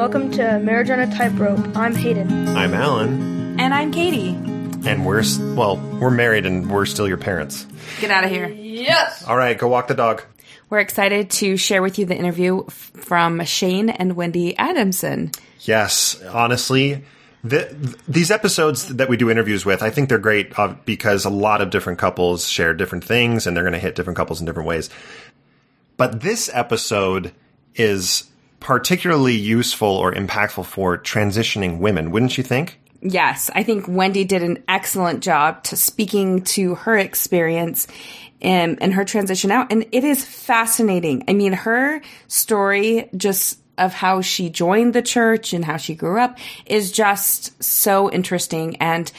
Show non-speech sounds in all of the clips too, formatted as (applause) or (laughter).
welcome to Marriage on a Tightrope. I'm Hayden. I'm Alan. And I'm Katie. And we're, well, we're married and we're still your parents. Get out of here. Yes! All right, go walk the dog. We're excited to share with you the interview f- from Shane and Wendy Adamson. Yes, honestly, the, these episodes that we do interviews with, I think they're great uh, because a lot of different couples share different things and they're going to hit different couples in different ways. But this episode is particularly useful or impactful for transitioning women, wouldn't you think? Yes, I think Wendy did an excellent job to speaking to her experience and, and her transition out. And it is fascinating. I mean, her story just of how she joined the church and how she grew up is just so interesting. And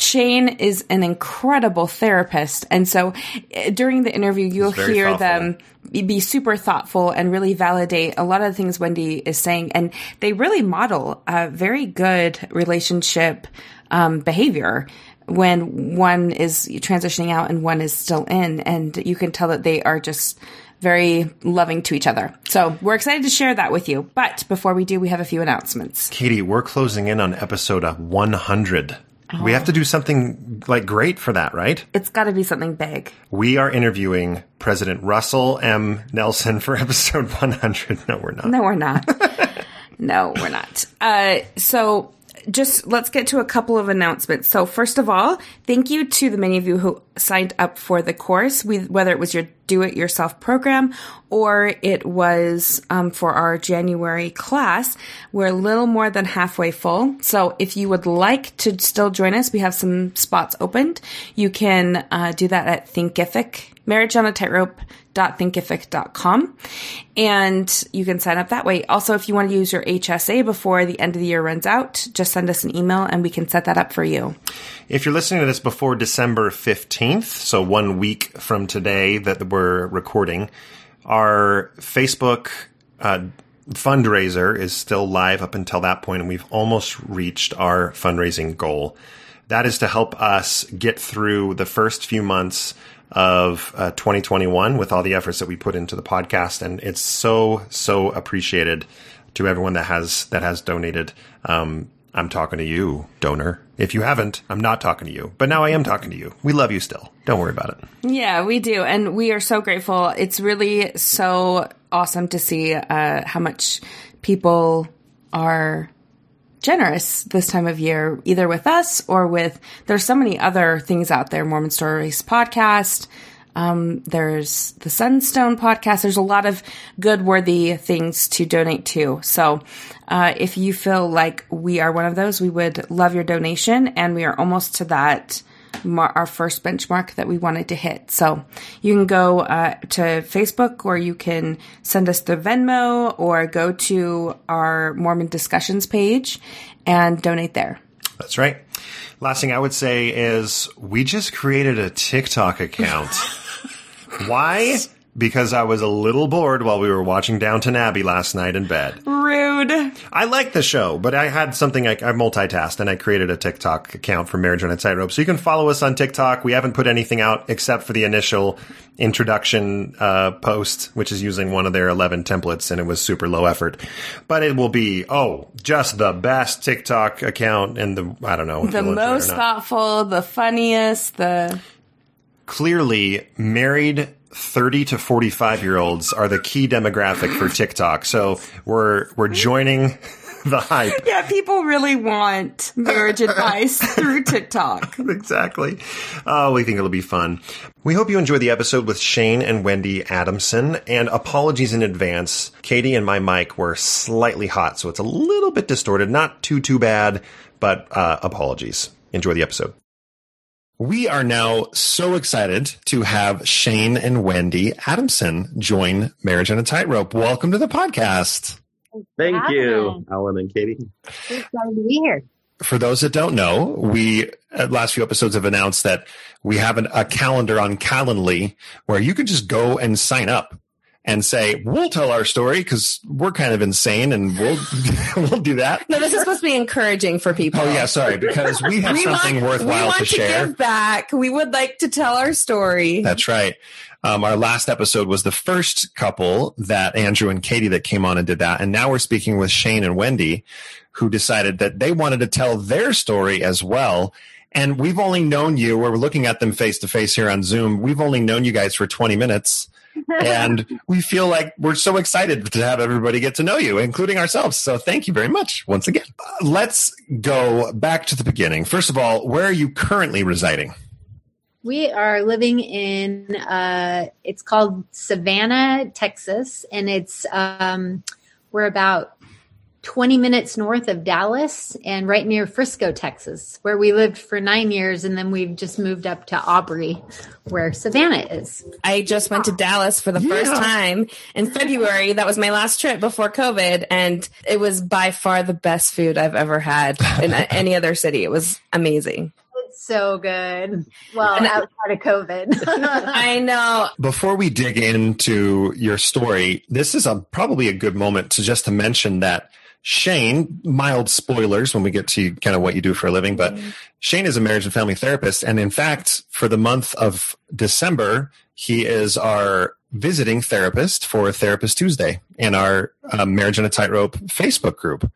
Shane is an incredible therapist. And so eh, during the interview, you'll hear thoughtful. them be super thoughtful and really validate a lot of the things Wendy is saying. And they really model a very good relationship um, behavior when one is transitioning out and one is still in. And you can tell that they are just very loving to each other. So we're excited to share that with you. But before we do, we have a few announcements. Katie, we're closing in on episode 100. We have to do something like great for that, right? It's got to be something big. We are interviewing President Russell M. Nelson for (laughs) episode 100. No, we're not. No, we're not. (laughs) no, we're not. Uh, so just let's get to a couple of announcements. So first of all, thank you to the many of you who signed up for the course, whether it was your do it yourself program or it was um, for our January class. We're a little more than halfway full. So if you would like to still join us, we have some spots opened. You can uh, do that at Thinkific, marriage on a tightrope thinkific.com and you can sign up that way. Also, if you want to use your HSA before the end of the year runs out, just send us an email and we can set that up for you. If you're listening to this before December 15th, so one week from today that we're recording, our Facebook uh, fundraiser is still live up until that point, and we've almost reached our fundraising goal. That is to help us get through the first few months of uh, 2021 with all the efforts that we put into the podcast, and it's so so appreciated to everyone that has that has donated. Um, I'm talking to you, donor. If you haven't, I'm not talking to you, but now I am talking to you. We love you still. Don't worry about it. Yeah, we do, and we are so grateful. It's really so awesome to see uh, how much people are generous this time of year, either with us or with, there's so many other things out there. Mormon Stories podcast. Um, there's the Sunstone podcast. There's a lot of good, worthy things to donate to. So, uh, if you feel like we are one of those, we would love your donation and we are almost to that, mar- our first benchmark that we wanted to hit. So you can go uh, to Facebook or you can send us the Venmo or go to our Mormon discussions page and donate there. That's right. Last thing I would say is we just created a TikTok account. (laughs) Why? Because I was a little bored while we were watching Downton Abbey last night in bed. Rude. I like the show, but I had something I, I multitasked and I created a TikTok account for Marriage on a Tightrope. So you can follow us on TikTok. We haven't put anything out except for the initial introduction uh, post, which is using one of their 11 templates, and it was super low effort. But it will be, oh, just the best TikTok account and the, I don't know. The you'll enjoy it or most thoughtful, the funniest, the. clearly married 30 to 45 year olds are the key demographic for TikTok. So we're we're joining the hype. (laughs) Yeah, people really want marriage advice through TikTok. (laughs) exactly. Oh, we think it'll be fun. We hope you enjoy the episode with Shane and Wendy Adamson. And apologies in advance. Katie and my mic were slightly hot, so it's a little bit distorted. Not too too bad, but uh, apologies. Enjoy the episode. We are now so excited to have Shane and Wendy Adamson join Marriage on a Tightrope. Welcome to the podcast. Thank Hi. you, Alan and Katie. Excited to be here. For those that don't know, we uh, last few episodes have announced that we have an, a calendar on Calendly where you can just go and sign up and say, we'll tell our story because we're kind of insane and we'll, (laughs) we'll do that. No, this is supposed to be encouraging for people. Oh yeah, sorry, because we have We something want, we worthwhile want to share. give back. We would like to tell our story. That's right. Um, our last episode was the first couple that Andrew and Katie that came on and did that. And now we're speaking with Shane and Wendy, who decided that they wanted to tell their story as well. And we've only known you, we're looking at them face to face here on Zoom. We've only known you guys for 20 minutes. And we feel like we're so excited to have everybody get to know you, including ourselves. So thank you very much once again. Uh, let's go back to the beginning. First of all, where are you currently residing? We are living in, uh, it's called Savannah, Texas, and it's, um, we're about 20 minutes north of Dallas and right near Frisco, Texas, where we lived for nine years. And then we've just moved up to Aubrey, where Savannah is. I just went to Dallas for the first time in February. That was my last trip before COVID, and it was by far the best food I've ever had in (laughs) any other city. It was amazing. It's so good. Well, And- outside of COVID. (laughs) I know. Before we dig into your story, this is a, probably a good moment to just to mention that Shane, mild spoilers when we get to kind of what you do for a living, but Shane is a marriage and family therapist. And in fact, for the month of December, he is our visiting therapist for Therapist Tuesday in our uh, Marriage on a Tightrope Facebook group.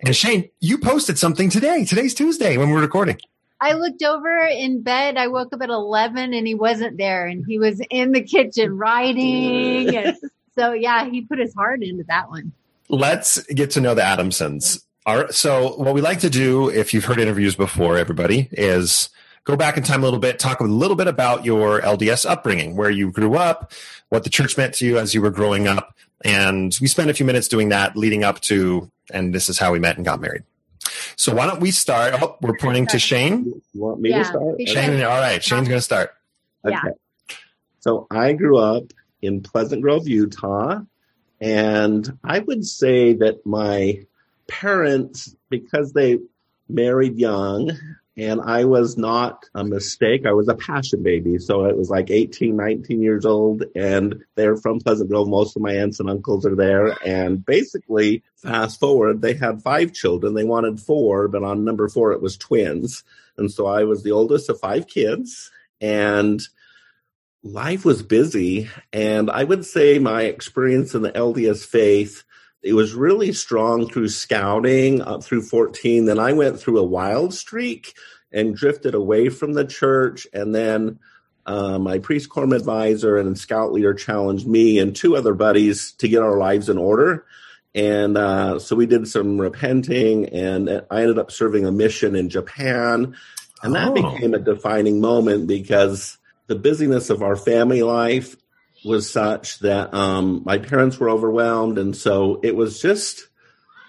And Shane, you posted something today. Today's Tuesday when we're recording. I looked over in bed. I woke up at 11 and he wasn't there and he was in the kitchen writing. (laughs) So, yeah, he put his heart into that one. Let's get to know the Adamsons. All right, so what we like to do, if you've heard interviews before, everybody, is go back in time a little bit, talk a little bit about your LDS upbringing, where you grew up, what the church meant to you as you were growing up. And we spent a few minutes doing that leading up to, and this is how we met and got married. So why don't we start? Oh, we're pointing to Shane. You want me Yeah. to start? Because- Shane, all right, Shane's going to start. Yeah. So I grew up in Pleasant Grove, Utah, and I would say that my parents, because they married young, and I was not a mistake. I was a passion baby. So it was like 18, 19 years old, and they're from Pleasant Grove. Most of my aunts and uncles are there. And basically, fast forward, they had five children. They wanted four, but on number four, it was twins. And so I was the oldest of five kids. And life was busy. And I would say my experience in the LDS faith, it was really strong through scouting up through 14. Then I went through a wild streak and drifted away from the church. And then uh, my priest quorum advisor and scout leader challenged me and two other buddies to get our lives in order. And uh, so we did some repenting, and I ended up serving a mission in Japan. And that Oh. became a defining moment because the busyness of our family life was such that um, my parents were overwhelmed. And so it was just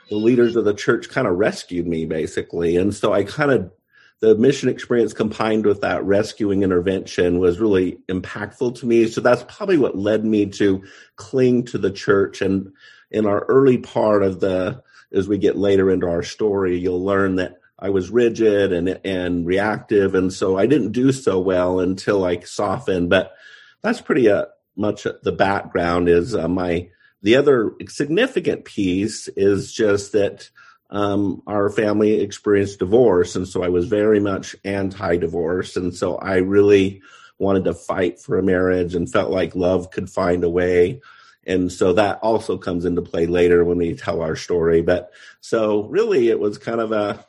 the leaders of the church kind of rescued me, basically. And so I kind of, the mission experience combined with that rescuing intervention was really impactful to me. So that's probably what led me to cling to the church. And in our early part of the, as we get later into our story, you'll learn that I was rigid and and reactive, and so I didn't do so well until I softened. But that's pretty uh, much the background. Is uh, my the other significant piece is just that um, our family experienced divorce, and so I was very much anti-divorce, and so I really wanted to fight for a marriage and felt like love could find a way. And so that also comes into play later when we tell our story. But so really it was kind of a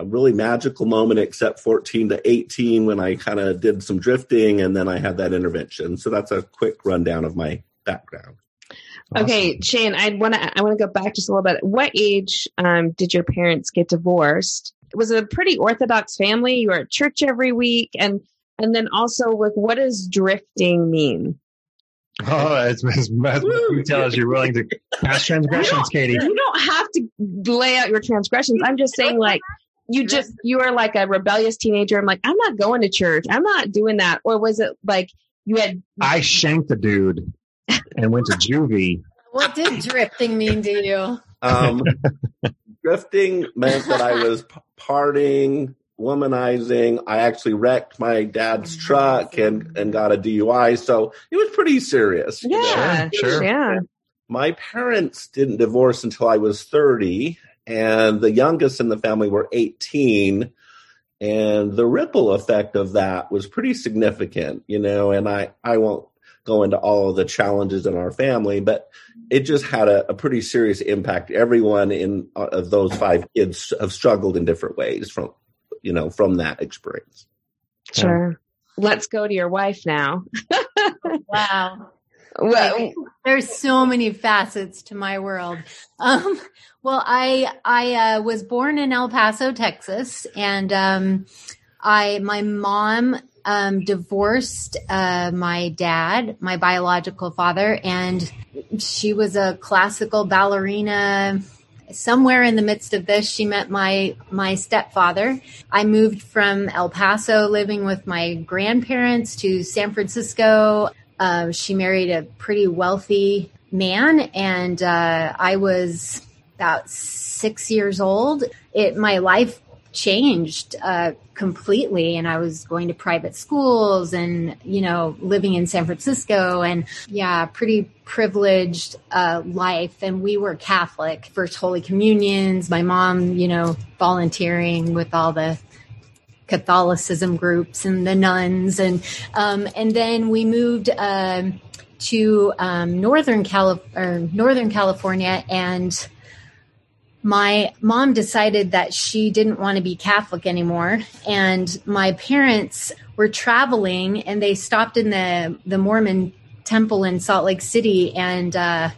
a really magical moment except 14 to 18 when I kind of did some drifting and then I had that intervention. So that's a quick rundown of my background. Okay, Shane, I want to I want to go back just a little bit. What age um, did your parents get divorced? It was a pretty orthodox family? You were at church every week, and and then also like, what does drifting mean? Oh, as, as, as detailed as you're willing to pass (laughs) transgressions, Katie. You don't have to lay out your transgressions. I'm just saying, like, you just you are like a rebellious teenager. I'm like, I'm not going to church. I'm not doing that. Or was it like you had? I shanked a dude and went to juvie. (laughs) What did drifting mean to you? Um, (laughs) drifting meant that I was p- partying womanizing. I actually wrecked my dad's truck and, and got a DUI. So it was pretty serious. you know? Yeah, Sure, sure. Yeah. My parents didn't divorce until I was 30, and the youngest in the family were 18. And the ripple effect of that was pretty significant, you know, and I, I won't go into all of the challenges in our family, but it just had a, a pretty serious impact. Everyone in uh, of those five kids have struggled in different ways from, you know, from that experience. Sure. Let's go to your wife now. (laughs) Wow. Well, There's so many facets to my world. Um, (laughs) well, I I uh, was born in El Paso, Texas, and um, I my mom um, divorced uh, my dad, my biological father, and she was a classical ballerina. Somewhere in the midst of this, she met my my stepfather. I moved from El Paso, living with my grandparents, to San Francisco. Uh, she married a pretty wealthy man, and uh, I was about six years old. It my life changed uh, completely, and I was going to private schools, and you know, living in San Francisco, and yeah, pretty privileged uh, life. And we were Catholic, first Holy Communions. My mom, you know, volunteering with all the Catholicism groups and the nuns, and um, and then we moved um, to um, northern Cali- or Northern California, and my mom decided that she didn't want to be Catholic anymore, and my parents were traveling, and they stopped in the the Mormon temple in Salt Lake City, and uh,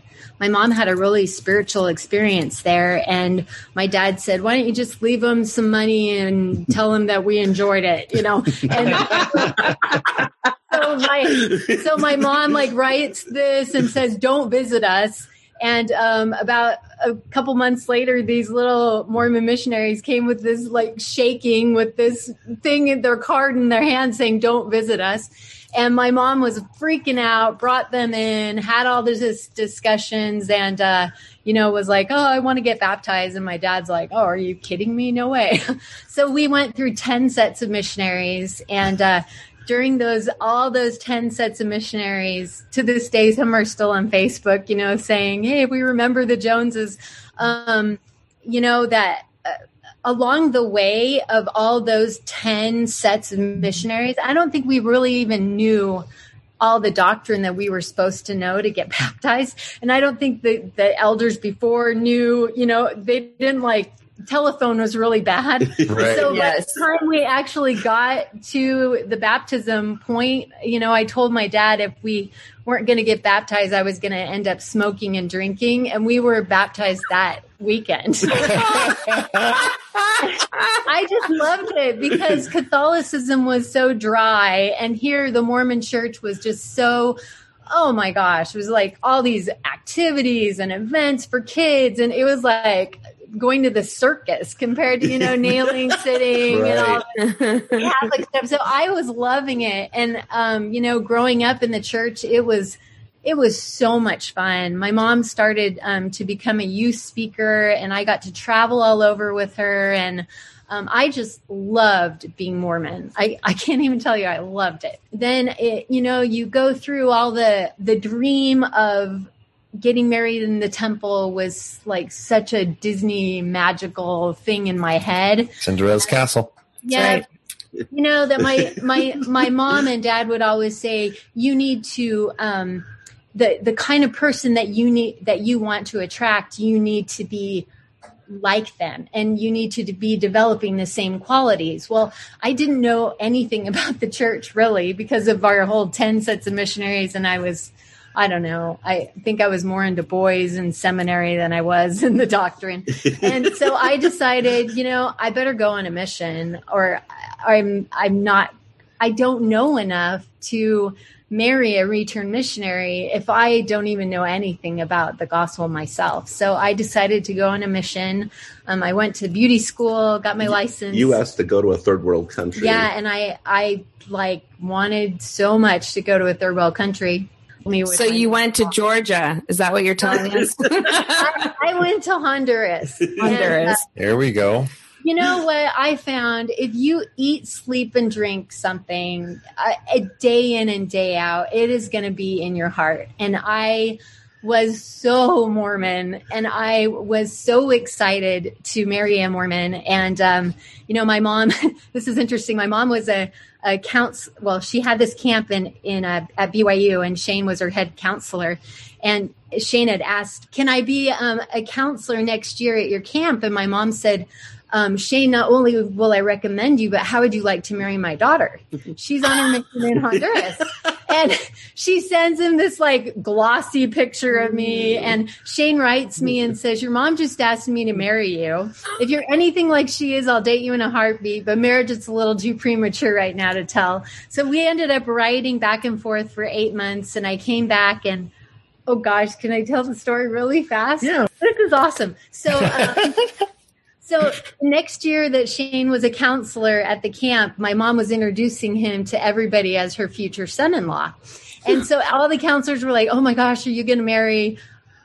my mom had a really spiritual experience there. And my dad said, "Why don't you just leave them some money and tell them that we enjoyed it?" You know. And (laughs) so my so my mom like writes this and says, "Don't visit us." And um, about a couple months later, these little Mormon missionaries came with this like shaking with this thing in their card in their hand saying, "Don't visit us." And my mom was freaking out, brought them in, had all these discussions, and uh, you know was like, "Oh, I want to get baptized." And my dad's like, "Oh, are you kidding me? No way!" (laughs) so we went through ten sets of missionaries, and uh, during those all those 10 sets of missionaries to this day some are still on facebook you know saying hey we remember the joneses um, you know that along the way of all those 10 sets of missionaries i don't think we really even knew all the doctrine that we were supposed to know to get (laughs) baptized. And i don't think the, the elders before knew you know they didn't like telephone was really bad. (laughs) Right. So Yes. by the time we actually got to the baptism point, you know, I told my dad if we weren't going to get baptized, I was going to end up smoking and drinking. And we were baptized that weekend. (laughs) I just loved it because Catholicism was so dry. And here the Mormon church was just so oh my gosh, it was like all these activities and events for kids. And it was like going to the circus compared to, you know, (laughs) nailing, sitting and all Catholic stuff. So I was loving it. And, um, you know, growing up in the church, it was, it was so much fun. My mom started um, to become a youth speaker, and I got to travel all over with her. And um, I just loved being Mormon. I, I can't even tell you, I loved it. Then, it, you know, you go through all the the dream of getting married in the temple was like such a Disney magical thing in my head. Cinderella's castle. Yeah. right. You know that my my my mom and dad would always say you need to um the the kind of person that you need that you want to attract you need to be like them and you need to be developing the same qualities. Well, I didn't know anything (laughs) about the church really because of our whole 10 sets of missionaries and I was I don't know. I think I was more into boys in seminary than I was in the doctrine. And so I (laughs) decided, you know, I better go on a mission or I'm I'm not I don't know enough to marry a return missionary if I don't even know anything about the gospel myself. So I decided to go on a mission. Um, I went to beauty school, got my license. U.S. to go to a third world country. Yeah, and I I like wanted so much to go to a third world country. Me with So you went to Georgia. Is that what you're telling us? I, (laughs) I went to Honduras. And, uh, Honduras. There we go. You know what I found? If you eat, sleep, and drink something uh, a day in and day out, it is going to be in your heart. And I was so Mormon and I was so excited to marry a Mormon. And, um, you know, my mom, (laughs) this is interesting. My mom was a, a counts, well, she had this camp in, in, uh, at BYU and Shane was her head counselor. And Shane had asked, can I be um, a counselor next year at your camp? And my mom said, um, Shane, not only will I recommend you, but how would you like to marry my daughter? She's on her mission in Honduras. (laughs) and she sends him this like glossy picture of me. And Shane writes me and says, Your mom just asked me to marry you. If you're anything like she is, I'll date you in a heartbeat, but marriage is a little too premature right now to tell. So we ended up writing back and forth for eight months. And I came back and Oh gosh, can I tell the story really fast? Yeah. This is awesome. So, um, (laughs) so next year that Shane was a counselor at the camp, my mom was introducing him to everybody as her future son-in-law. And so all the counselors were like, "Oh my gosh, are you going to marry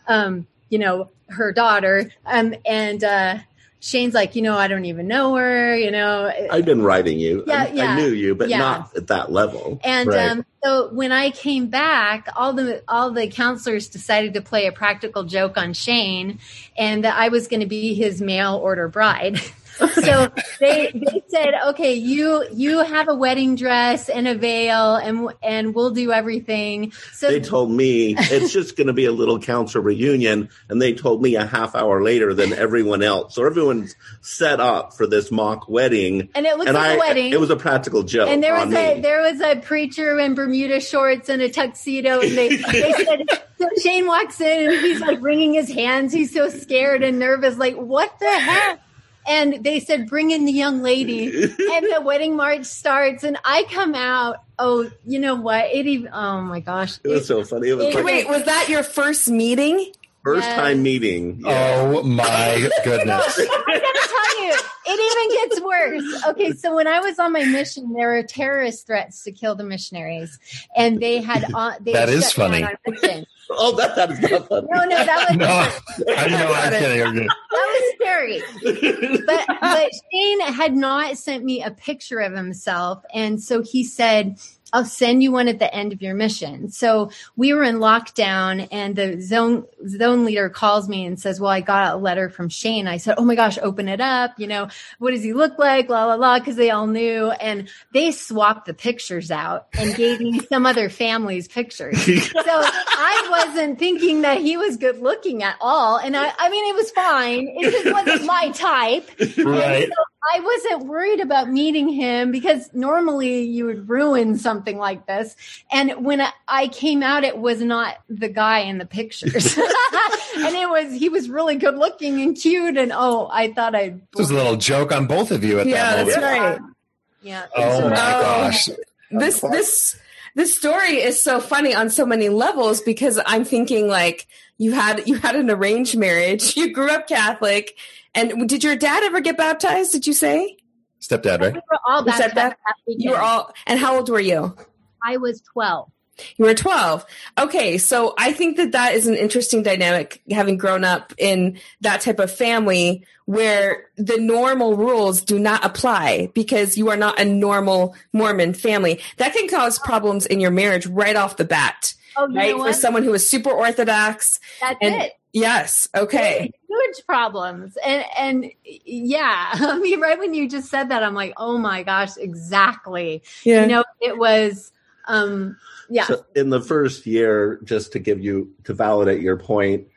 um, you know, her daughter?" Um and uh Shane's like, "You know, I don't even know her, you know." I've been writing you. Yeah, I, yeah. I knew you, but Yeah. not at that level. And Right. um, so when I came back, all the all the counselors decided to play a practical joke on Shane, and that I was going to be his mail order bride. (laughs) so they they said, okay, you you have a wedding dress and a veil, and and we'll do everything. So They told me it's just going to be a little council reunion, and they told me a half hour later than everyone else. So everyone's set up for this mock wedding, and it looks and like I a wedding. it was a practical joke. and there was a me. there was a preacher in Bermuda shorts and a tuxedo, and they, they (laughs) said so Shane walks in and he's like wringing his hands. He's so scared and nervous, like what the heck? And they said, "Bring in the young lady," (laughs) and the wedding march starts, and I come out. Oh, you know what? It even. Oh my gosh! it was so funny. It was it- like Wait, was that your first meeting? first Yes. time meeting. Yeah. Oh my (laughs) goodness. I'm gonna tell you, it even gets worse. Okay, so when I was on my mission, there were terrorist threats to kill the missionaries, and they had uh, they That is shut down funny. Our mission. Oh, that that is not funny. No, no, that was No, I know. I'm kidding. I'm kidding. that was scary. But but (laughs) Shane had not sent me a picture of himself, and so he said. I'll send you one at the end of your mission. So we were in lockdown and the zone zone leader calls me and says, Well, I got a letter from Shane. I said, Oh my gosh, open it up. You know, what does he look like? La la la, because they all knew. And they swapped the pictures out and gave me some other family's pictures. (laughs) So I wasn't thinking that he was good looking at all. And I, I mean, it was fine. It just wasn't my type. Right. So I wasn't worried about meeting him because normally you would ruin something like this. And when I- I came out, it was not the guy in the pictures. (laughs) (laughs) and it was, he was really good looking and cute. And oh, I thought I'd. This was a little joke on both of you at Yeah, that that's right. Yeah. Oh my Oh. gosh. This this this story is so funny on so many levels because I'm thinking like you had you had an arranged marriage, (laughs) you grew up Catholic, and did your dad ever get baptized? Did you say Stepdad, right? We were all You said baptized that? that you were all? And how old were you? I was 12. You were 12. Okay, so I think that that is an interesting dynamic having grown up in that type of family where the normal rules do not apply because you are not a normal Mormon family. That can cause problems in your marriage right off the bat, Oh, you right? know For someone who is super orthodox. That's and- it. Yes, okay. huge problems and and yeah (laughs) i mean right when you just said that i'm like oh my gosh exactly Yeah. you know it was um yeah So in the first year, just to give you to validate your point,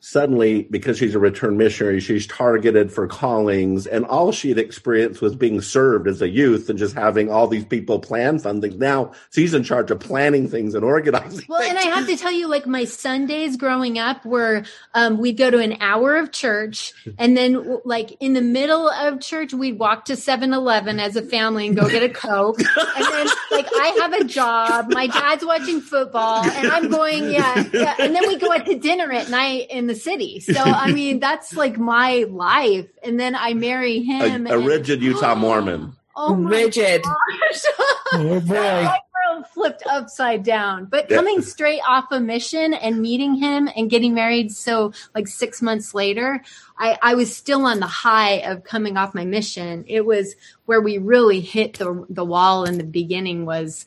suddenly because she's a return missionary, she's targeted for callings, and all she'd experienced was being served as a youth and just having all these people plan fun things. Now she's in charge of planning things and organizing. well and i have to tell you like my sundays growing up were um, we'd go to an hour of church and then like in the middle of church we'd walk to 7-eleven as a family and go get a coke and then like i have a job my dad's watching football and i'm going yeah, yeah and then we go out to dinner at night in the city (laughs) so i mean that's like my life and then i marry him a and- rigid Utah (gasps) Mormon. oh my Rigid. gosh. (laughs) Oh boy. like for a flipped upside down. But Yeah. coming straight off a mission and meeting him and getting married, so like six months later, I, I was still on the high of coming off my mission. It was where we really hit the the wall in the beginning was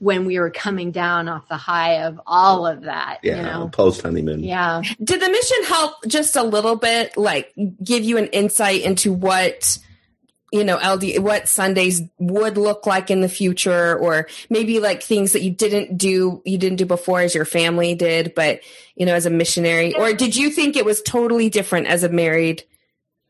when we were coming down off the high of all of that. Yeah, You know. post honeymoon. Yeah. Did the mission help just a little bit, like give you an insight into what you know LD what Sundays would look like in the future, or maybe like things that you didn't do you didn't do before as your family did, but you know as a missionary, or did you think it was totally different as a married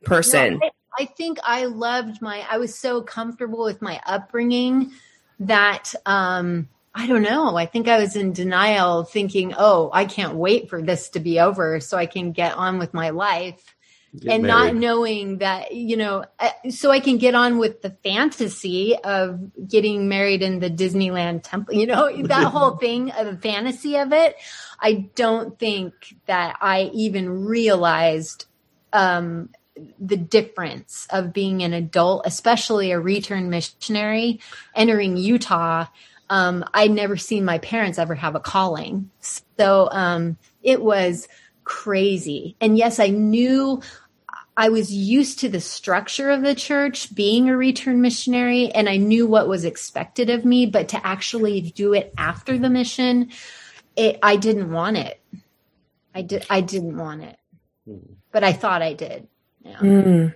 person? No, I, I think I loved my, I was so comfortable with my upbringing that, um, I don't know. I think I was in denial thinking, oh, I can't wait for this to be over so I can get on with my life. Get and not knowing that, you know, uh, so I can get on with the fantasy of getting married in the Disneyland temple, you know, (laughs) that whole thing of the fantasy of it. I don't think that I even realized um, the difference of being an adult, especially a return missionary entering Utah. Um, I'd never seen my parents ever have a calling. So um, it was crazy. And yes, I knew I was used to the structure of the church being a return missionary and I knew what was expected of me, but to actually do it after the mission, it, I didn't want it. I did. I didn't want it, but I thought I did. Yeah. Mm.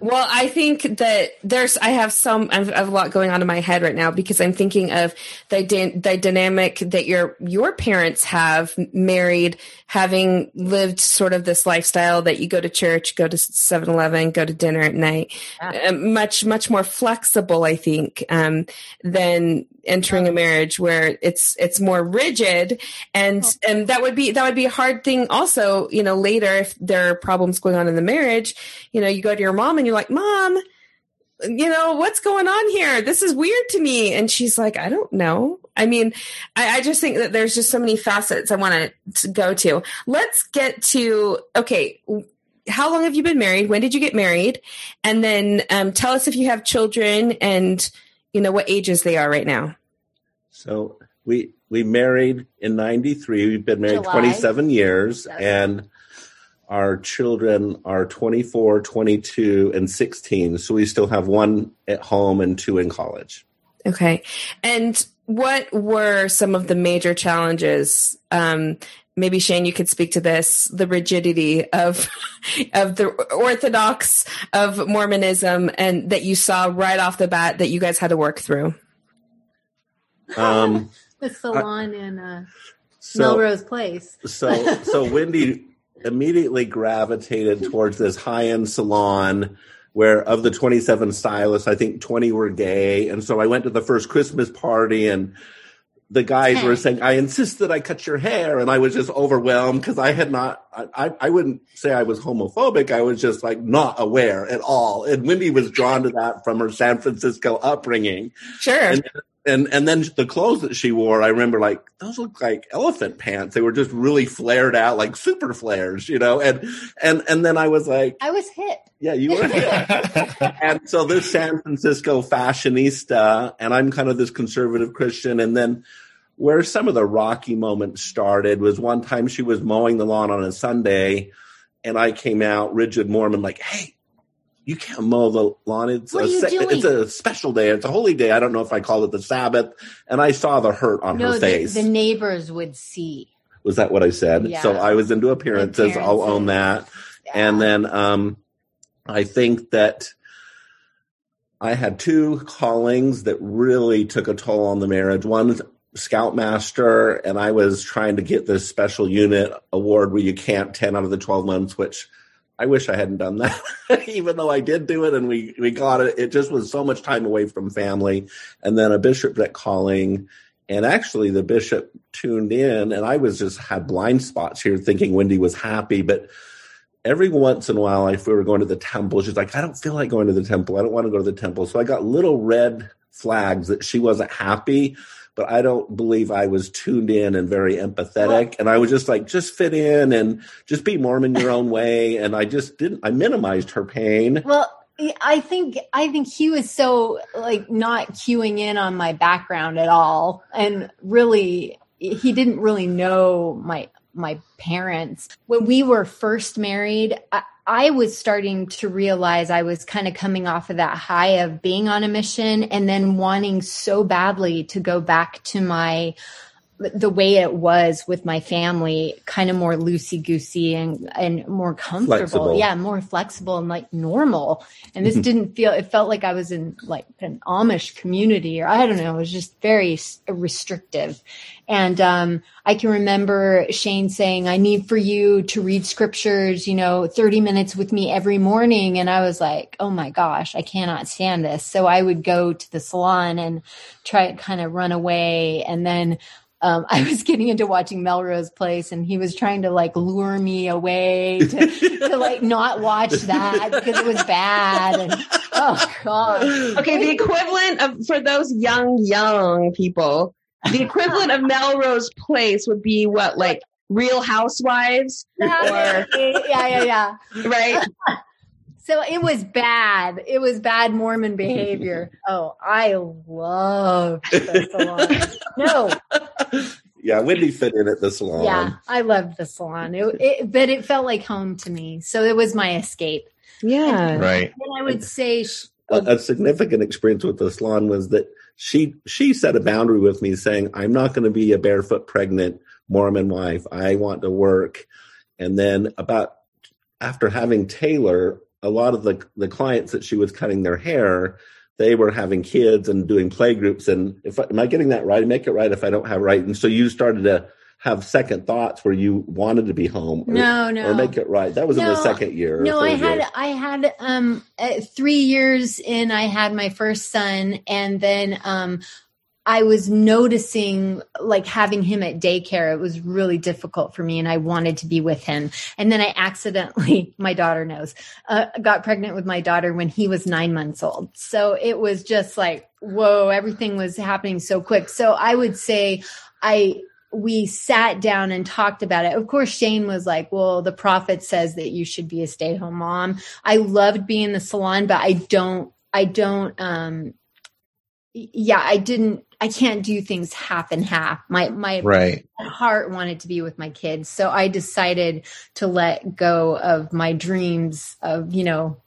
Well, I think that there's, I have some, I have a lot going on in my head right now because I'm thinking of the, the dynamic that your, your parents have married, having lived sort of this lifestyle that you go to church, go to 7 Eleven, go to dinner at night, Yeah. uh, much, much more flexible, I think, um, than entering a marriage where it's, it's more rigid. And, and that would be, that would be a hard thing also, you know, later if there are problems going on in the marriage, you know, you go to your mom and you're like, mom, you know, what's going on here? This is weird to me. And she's like, I don't know. I mean, I, I just think that there's just so many facets I want to go to. Let's get to, okay, how long have you been married? When did you get married? And then um, tell us if you have children and, you know, what ages they are right now. So we we married in 93. We've been married July. 27 years Yes. and our children are 24, 22 and 16. So we still have one at home and two in college. Okay. And what were some of the major challenges? Um, maybe Shane, you could speak to this: the rigidity of (laughs) of the orthodox of Mormonism, and that you saw right off the bat that you guys had to work through. Um (laughs) The salon in uh, so Melrose Place. so so (laughs) Wendy immediately gravitated towards this high-end salon where of the 27 stylists, I think 20 were gay. And so I went to the first Christmas party and the guys were saying, I insist that I cut your hair. And I was just overwhelmed because I had not, I, I, I wouldn't say I was homophobic. I was just like not aware at all. And Wendy was drawn to that from her San Francisco upbringing. Sure. And, and and then the clothes that she wore, I remember like those look like elephant pants. They were just really flared out, like super flares, you know. And and and then I was like, I was hit. yeah, you were. (laughs) and so this San Francisco fashionista, and I'm kind of this conservative Christian. And then where some of the rocky moments started was one time she was mowing the lawn on a Sunday, and I came out rigid Mormon, like, hey. You can't mow the lawn. It's What a are you doing? it's a special day. It's a holy day. I don't know if I call it the Sabbath. And I saw the hurt on no, her face. the neighbors would see. Was that what I said? Yeah. So I was into appearances. I'll own that. And then um, I think that I had two callings that really took a toll on the marriage. One, scoutmaster, and I was trying to get this special unit award where you camp 10 out of the 12 months, which I wish I hadn't done that, (laughs) even though I did do it and we, we got it. It just was so much time away from family. And then a bishop that calling. And actually, the bishop tuned in, and I was just had blind spots here thinking Wendy was happy. But every once in a while, if we were going to the temple, she's like, I don't feel like going to the temple. I don't want to go to the temple. So I got little red flags that she wasn't happy but I don't believe I was tuned in and very empathetic. and I was just like, just fit in and just be Mormon your own way. And I just didn't, I minimized her pain. Well, I think I think he was so like not cueing in on my background at all, and really he didn't really know my my parents when we were first married. I, I was starting to realize I was kind of coming off of that high of being on a mission and then wanting so badly to go back to my the way it was with my family, kind of more loosey goosey and, and more comfortable. Flexible. Yeah, more flexible and like normal. And this didn't feel, it felt like I was in like an Amish community or I don't know. It was just very restrictive. And, um, I can remember Shane saying, I need for you to read scriptures, you know, 30 minutes with me every morning. And I was like, oh my gosh, I cannot stand this. So I would go to the salon and try to kind of run away. And then, um, (laughs) I was getting into watching Melrose Place and he was trying to like lure me away to, (laughs) to like not watch that because it was bad. And oh God. Okay, the equivalent of for those young young people, the equivalent of Melrose Place would be what like Real Housewives, Or, yeah, yeah, yeah. right? (laughs) So it was bad. It was bad Mormon (laughs) behavior. Oh, I loved the salon. (laughs) No, Yeah, Wendy fit in at the salon. yeah, I loved the salon. It, it, but it felt like home to me. So it was my escape. Yeah. Right. And I would say, sh- a, a significant experience with the salon was that she she set a boundary with me saying i'm not going to be a barefoot pregnant mormon wife i want to work and then about after having taylor a lot of the the clients that she was cutting their hair they were having kids and doing play groups and if am i getting that right make it right if i don't have right and so you started to have second thoughts where you wanted to be home or, No, no. or make it right that was in the second year No, I had year. I had um uh, three years in. I had my first son, and then um I was noticing like having him at daycare. It was really difficult for me, and I wanted to be with him. And then I accidentally, (laughs) my daughter knows, uh, got pregnant with my daughter when he was nine months old. So it was just like whoa, everything was happening so quick. So I would say I we sat down and talked about it. Of course, Shane was like, well, the prophet says that you should be a stay at home mom. I loved being in the salon, but I don't, I don't, um, yeah, I didn't, I can't do things half and half. My, my Right. heart wanted to be with my kids. So I decided to let go of my dreams of, you know,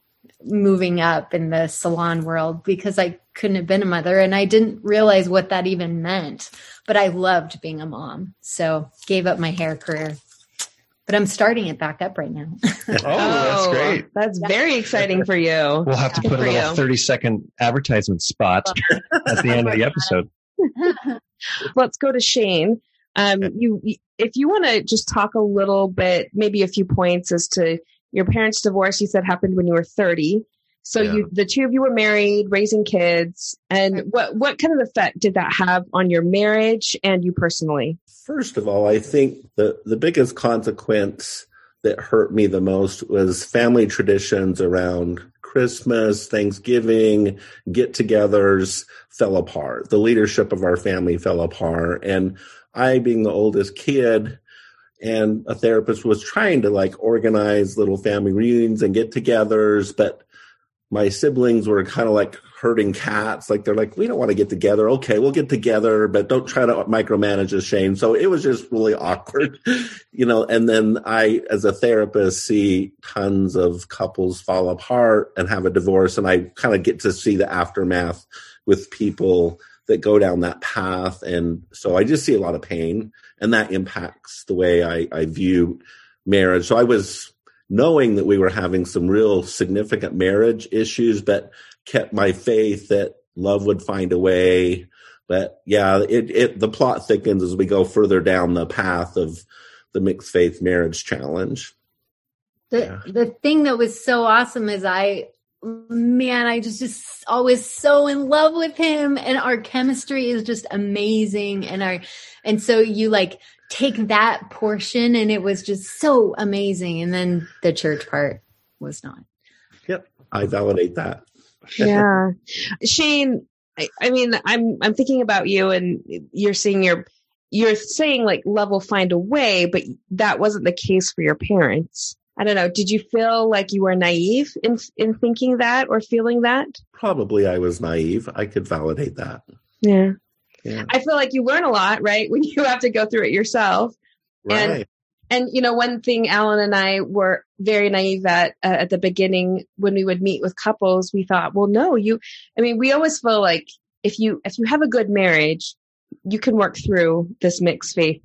moving up in the salon world because I couldn't have been a mother and I didn't realize what that even meant. But I loved being a mom. So gave up my hair career. But I'm starting it back up right now. (laughs) Oh, that's great. That's very exciting for you. We'll have to Good put a little you. 30 second advertisement spot at the end of the (laughs) episode. Let's go to Shane. Um, you, if you want to just talk a little bit, maybe a few points as to your parents' divorce. You said happened when you were 30. So Yeah. you, the two of you were married, raising kids, and what what kind of effect did that have on your marriage and you personally? First of all, I think the, the biggest consequence that hurt me the most was family traditions around Christmas, Thanksgiving, get togethers fell apart. The leadership of our family fell apart. And I, being the oldest kid, and a therapist was trying to like organize little family reunions and get togethers, but my siblings were kind of like herding cats. Like they're like, we don't want to get together. Okay, we'll get together, but don't try to micromanage us, Shane. So it was just really (laughs) awkward, you know. And then I, as a therapist, see tons of couples fall apart and have a divorce, and I kind of get to see the aftermath with people that go down that path. And so I just see a lot of pain, and that impacts the way I, I view marriage. So I was knowing that we were having some real significant marriage issues, but kept my faith that love would find a way. But yeah, it, it the plot thickens as we go further down the path of the mixed faith marriage challenge. The Yeah. the thing that was so awesome is I man, I just just always so in love with him and our chemistry is just amazing and our and so you like take that portion and it was just so amazing and then the church part was not. Yep. I validate that. (laughs) yeah shane I, I mean i'm i'm thinking about you and you're seeing your you're saying like love will find a way but that wasn't the case for your parents I don't know. Did you feel like you were naive in in thinking that or feeling that? Probably I was naive. I could validate that. Yeah. Yeah. I feel like you learn a lot, right? When you have to go through it yourself. And- Right. And you know, one thing Alan and I were very naive at uh, at the beginning when we would meet with couples, we thought, well, no, you. I mean, we always feel like if you if you have a good marriage, you can work through this mixed faith,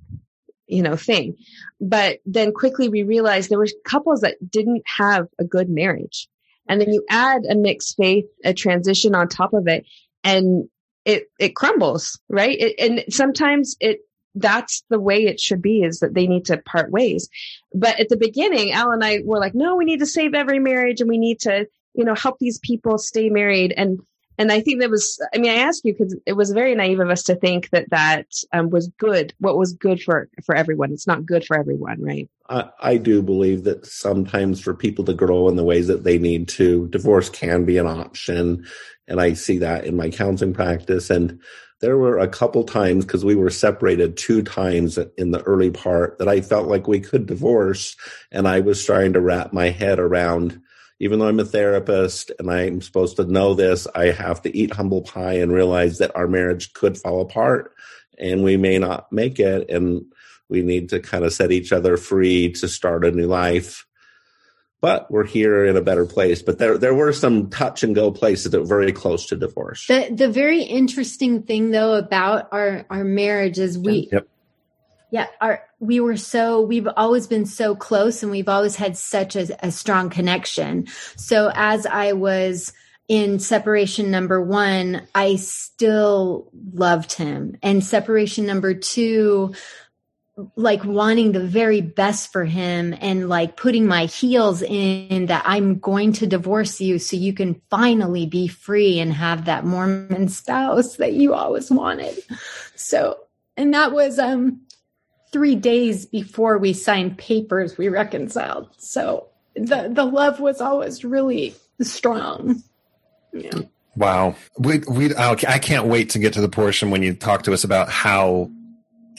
you know, thing. But then quickly we realized there were couples that didn't have a good marriage, and then you add a mixed faith, a transition on top of it, and it it crumbles, right? It, and sometimes it that's the way it should be is that they need to part ways. But at the beginning, Al and I were like, no, we need to save every marriage and we need to, you know, help these people stay married. And, and I think that was, I mean, I asked you because it was very naive of us to think that that um, was good, what was good for, for everyone. It's not good for everyone, right? I, I do believe that sometimes for people to grow in the ways that they need to, divorce can be an option. And I see that in my counseling practice. And there were a couple times because we were separated two times in the early part that I felt like we could divorce. And I was trying to wrap my head around, even though I'm a therapist and I'm supposed to know this, I have to eat humble pie and realize that our marriage could fall apart and we may not make it. And we need to kind of set each other free to start a new life. But we're here in a better place. But there, there were some touch and go places that were very close to divorce. The the very interesting thing though about our our marriage is we Yep. Yeah our we were so we've always been so close and we've always had such a, a strong connection. So as I was in separation number one, I still loved him. And separation number two, like wanting the very best for him and like putting my heels in that I'm going to divorce you so you can finally be free and have that Mormon spouse that you always wanted. So, and that was um 3 days before we signed papers we reconciled. So, the the love was always really strong. Yeah. Wow. We, we, okay, I can't wait to get to the portion when you talk to us about how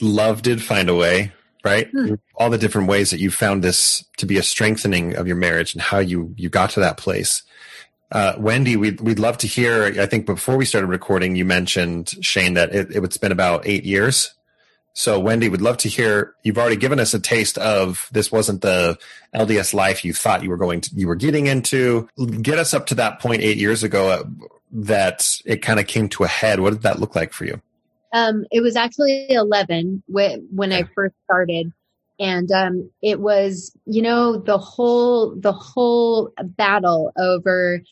love did find a way, right? Hmm. All the different ways that you found this to be a strengthening of your marriage and how you, you got to that place. Uh, Wendy, we'd, we'd love to hear. I think before we started recording, you mentioned, Shane, that it, it would spend about eight years. So, Wendy, would love to hear. You've already given us a taste of this wasn't the LDS life you thought you were going to, you were getting into. Get us up to that point eight years ago uh, that it kind of came to a head. What did that look like for you? Um, it was actually 11 when, when I first started. And, um, it was, you know, the whole, the whole battle over,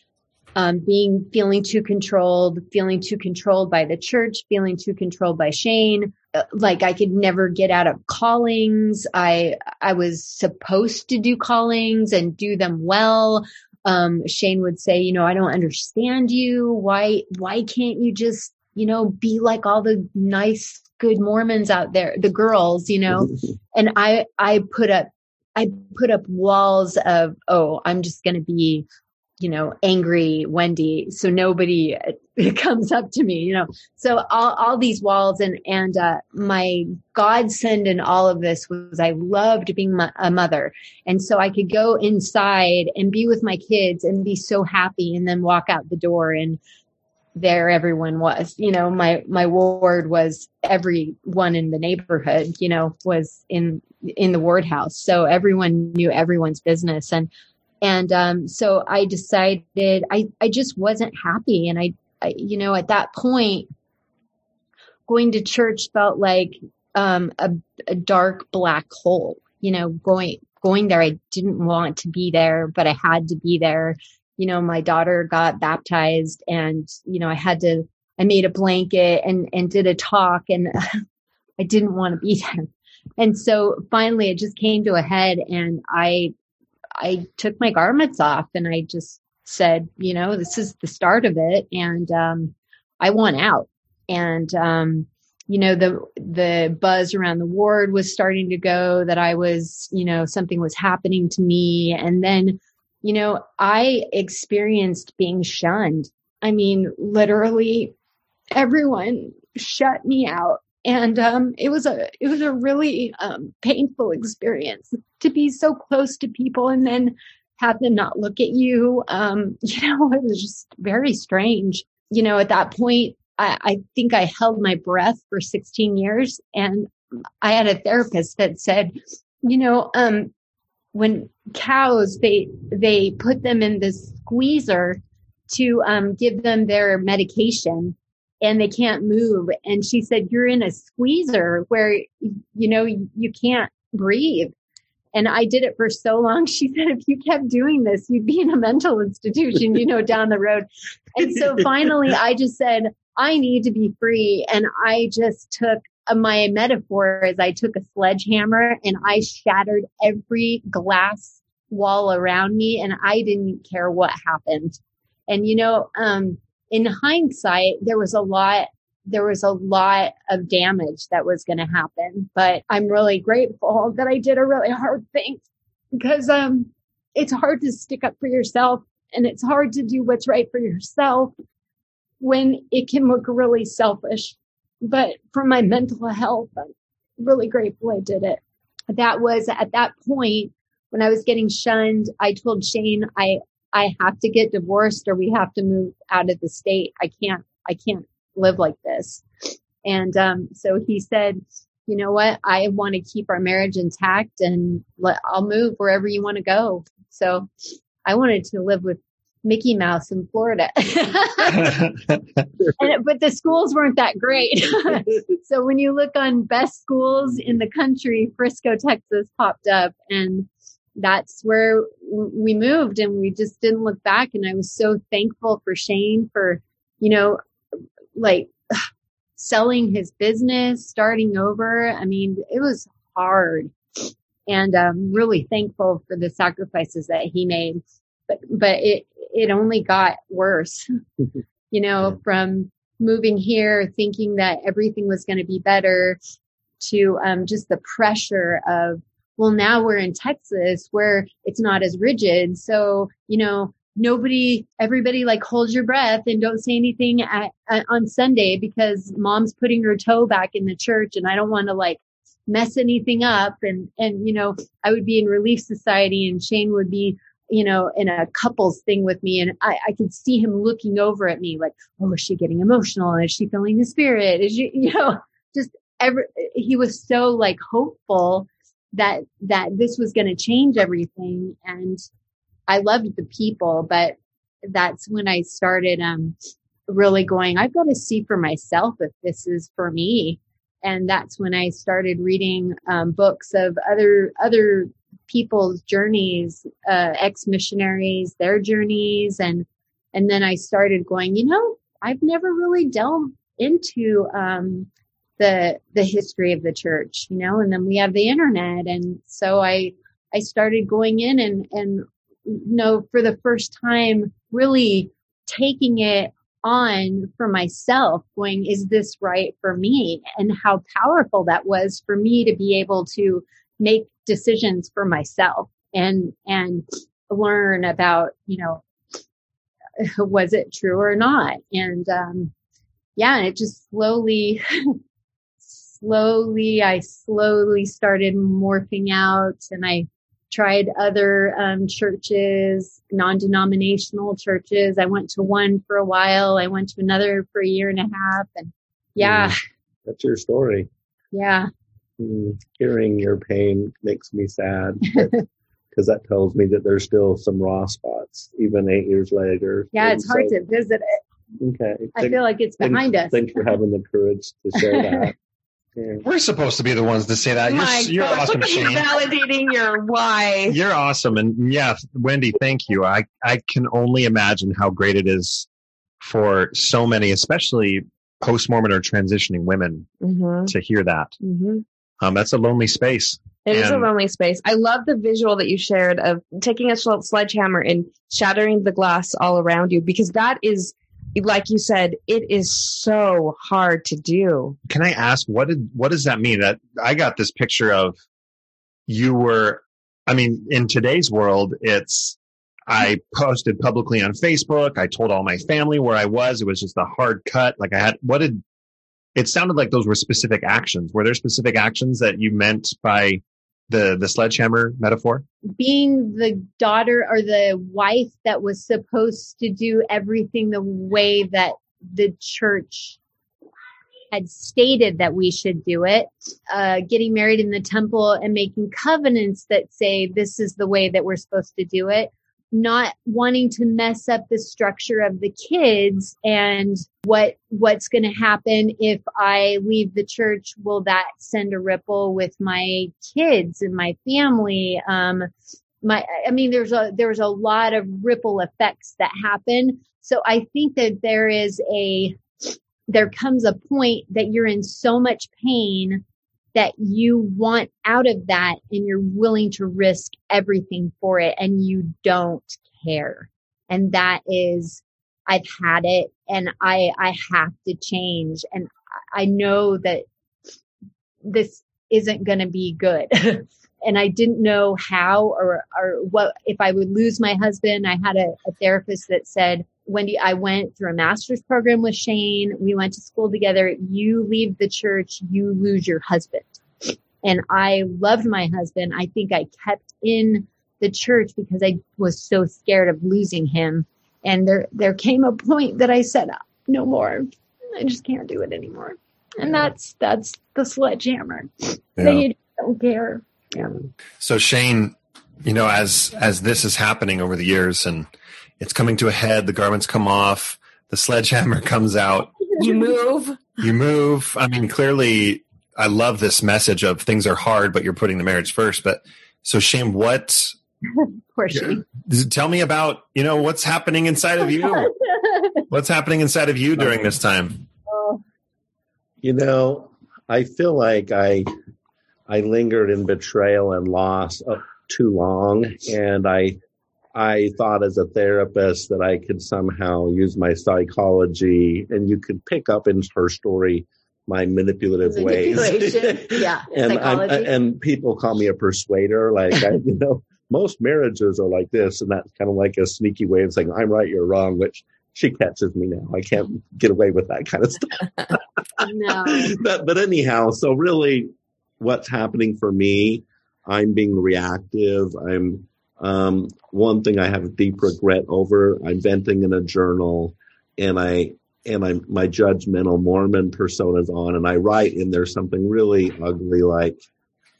um, being, feeling too controlled, feeling too controlled by the church, feeling too controlled by Shane. Like I could never get out of callings. I, I was supposed to do callings and do them well. Um, Shane would say, you know, I don't understand you. Why, why can't you just you know, be like all the nice, good Mormons out there, the girls, you know, (laughs) and I, I put up, I put up walls of, oh, I'm just going to be, you know, angry Wendy. So nobody (laughs) comes up to me, you know, so all, all these walls and, and, uh, my godsend in all of this was I loved being mo- a mother. And so I could go inside and be with my kids and be so happy and then walk out the door and, there everyone was you know my my ward was everyone in the neighborhood you know was in in the ward house so everyone knew everyone's business and and um so i decided i i just wasn't happy. And i, I you know at that point going to church felt like um a, a dark black hole you know going going there. I didn't want to be there but i had to be there. You know, my daughter got baptized and, you know, I had to, I made a blanket and, and did a talk and (laughs) I didn't want to be (laughs) there. And so finally it just came to a head and I, I took my garments off and I just said, you know, this is the start of it. And, um, I want out and, um, you know, the, the buzz around the ward was starting to go that I was, you know, something was happening to me. And then, you know, I experienced being shunned. I mean, literally everyone shut me out and um, it was a it was a really um, painful experience to be so close to people and then have them not look at you. Um, (laughs) you know, it was just very strange. You know, at that point, I, I think I held my breath for 16 years, and I had a therapist that said, you know, um, when cows they they put them in this squeezer to um, give them their medication and they can't move. And she said, you're in a squeezer where, you know, you can't breathe. And I did it for so long. (laughs) She said, if you kept doing this, you'd be in a mental institution, you know, down the road. And so (laughs) finally I just said, I need to be free. And I just took uh, my metaphor is I took a sledgehammer and I shattered every glass wall around me and I didn't care what happened. And you know, um, in hindsight, there was a lot, there was a lot of damage that was going to happen, but I'm really grateful that I did a really hard thing because, um, it's hard to stick up for yourself and it's hard to do what's right for yourself when it can look really selfish. But for my mental health, I'm really grateful I did it. That was at that point when I was getting shunned. I told Shane, I, I have to get divorced or we have to move out of the state. I can't, I can't live like this. And, um, so he said, you know what? I want to keep our marriage intact and let, I'll move wherever you want to go. So I wanted to live with Mickey Mouse in Florida. (laughs) and, but the schools weren't that great. (laughs) so when you look on best schools in the country, Frisco, Texas popped up and that's where we moved and we just didn't look back. And I was so thankful for Shane for, you know, like (sighs) selling his business, starting over. I mean, it was hard and I'm really thankful for the sacrifices that he made. But, but it, it only got worse, (laughs) you know, from moving here, thinking that everything was going to be better to um, just the pressure of, well, now we're in Texas where it's not as rigid. So, you know, nobody, everybody like holds your breath and don't say anything at, at, on Sunday because mom's putting her toe back in the church and I don't want to like mess anything up. And, and, you know, I would be in relief society and Shane would be you know, in a couples thing with me. And I, I could see him looking over at me like, oh, is she getting emotional? Is she feeling the spirit? Is she, (laughs) you know, just every, he was so like hopeful that, that this was going to change everything. And I loved the people, but that's when I started, um, really going, I've got to see for myself if this is for me. And that's when I started reading um, books of other other people's journeys, uh, ex missionaries, their journeys. And, and then I started going, you know, I've never really delved into, um, the, the history of the church, you know, and then we have the internet. And so I, I started going in and, and, you know, for the first time, really taking it on for myself going is this right for me and how powerful that was for me to be able to make decisions for myself and and learn about you know (laughs) was it true or not and um yeah it just slowly (laughs) slowly i slowly started morphing out and i tried other um, churches non-denominational churches i went to one for a while i went to another for a year and a half and yeah Mm, That's your story. yeah Mm, Hearing your pain makes me sad because (laughs) that tells me that there's still some raw spots, even eight years later. yeah And it's hard so- to visit it Okay. i feel like it's behind us Thanks for having the courage to share that. (laughs) Yeah. We're supposed to be the ones to say that. You're, you're God, awesome, look at you Shane. validating your why. You're awesome. And yeah, Wendy, thank you. I, I can only imagine how great it is for so many, especially post Mormon or transitioning women Mm-hmm. to hear that. Mm-hmm. Um, that's a lonely space. It is a lonely space. I love the visual that you shared of taking a sledgehammer and shattering the glass all around you because that is, like you said, it is so hard to do. Can I ask what did what does that mean? That I got this picture of you were I mean, in today's world, it's I posted publicly on Facebook. I told all my family where I was. It was just a hard cut. Like I had what did it sounded like those were specific actions. Were there specific actions that you meant by the the sledgehammer metaphor? Being the daughter or the wife that was supposed to do everything the way that the church had stated that we should do it, uh, getting married in the temple and making covenants that say this is the way that we're supposed to do it, not wanting to mess up the structure of the kids and what what's going to happen if I leave the church. Will that send a ripple with my kids and my family? Um, my, I mean, there's a there's a lot of ripple effects that happen. So I think that there is a there comes a point that you're in so much pain that you want out of that and you're willing to risk everything for it and you don't care. And that is, I've had it and I, I have to change. And I know that this isn't going to be good. (laughs) and I didn't know how or, or what, if I would lose my husband. I had a, a therapist that said, Wendy, I went through a master's program with Shane. We went to school together. You leave the church, you lose your husband. And I loved my husband. I think I kept in the church because I was so scared of losing him. And there, there came a point that I said, no more. I just can't do it anymore. And that's, that's the sledgehammer. Yeah. They don't care. Yeah. So Shane, you know, as, as this is happening over the years and, it's coming to a head. The garments come off. The sledgehammer (laughs) comes out. You move. You move. I mean, clearly, I love this message of things are hard, but you're putting the marriage first. But so, Shane, what? (laughs) Poor Shane. Tell me about you know what's happening inside of you. what's happening inside of you (laughs) during this time? You know, I feel like I I lingered in betrayal and loss uh, too long, and I I thought as a therapist that I could somehow use my psychology and you could pick up in her story my manipulative ways. (laughs) yeah. and uh, and people call me a persuader. Like I, (laughs) you know, most marriages are like this, and that's kind of like a sneaky way of saying I'm right, you're wrong, which she catches me now. I can't get away with that kind of stuff. (laughs) no. But but anyhow, so really what's happening for me, I'm being reactive. I'm um, one thing I have a deep regret over, I'm venting in a journal and I, and I'm, my judgmental Mormon personas on and I write in there something really ugly like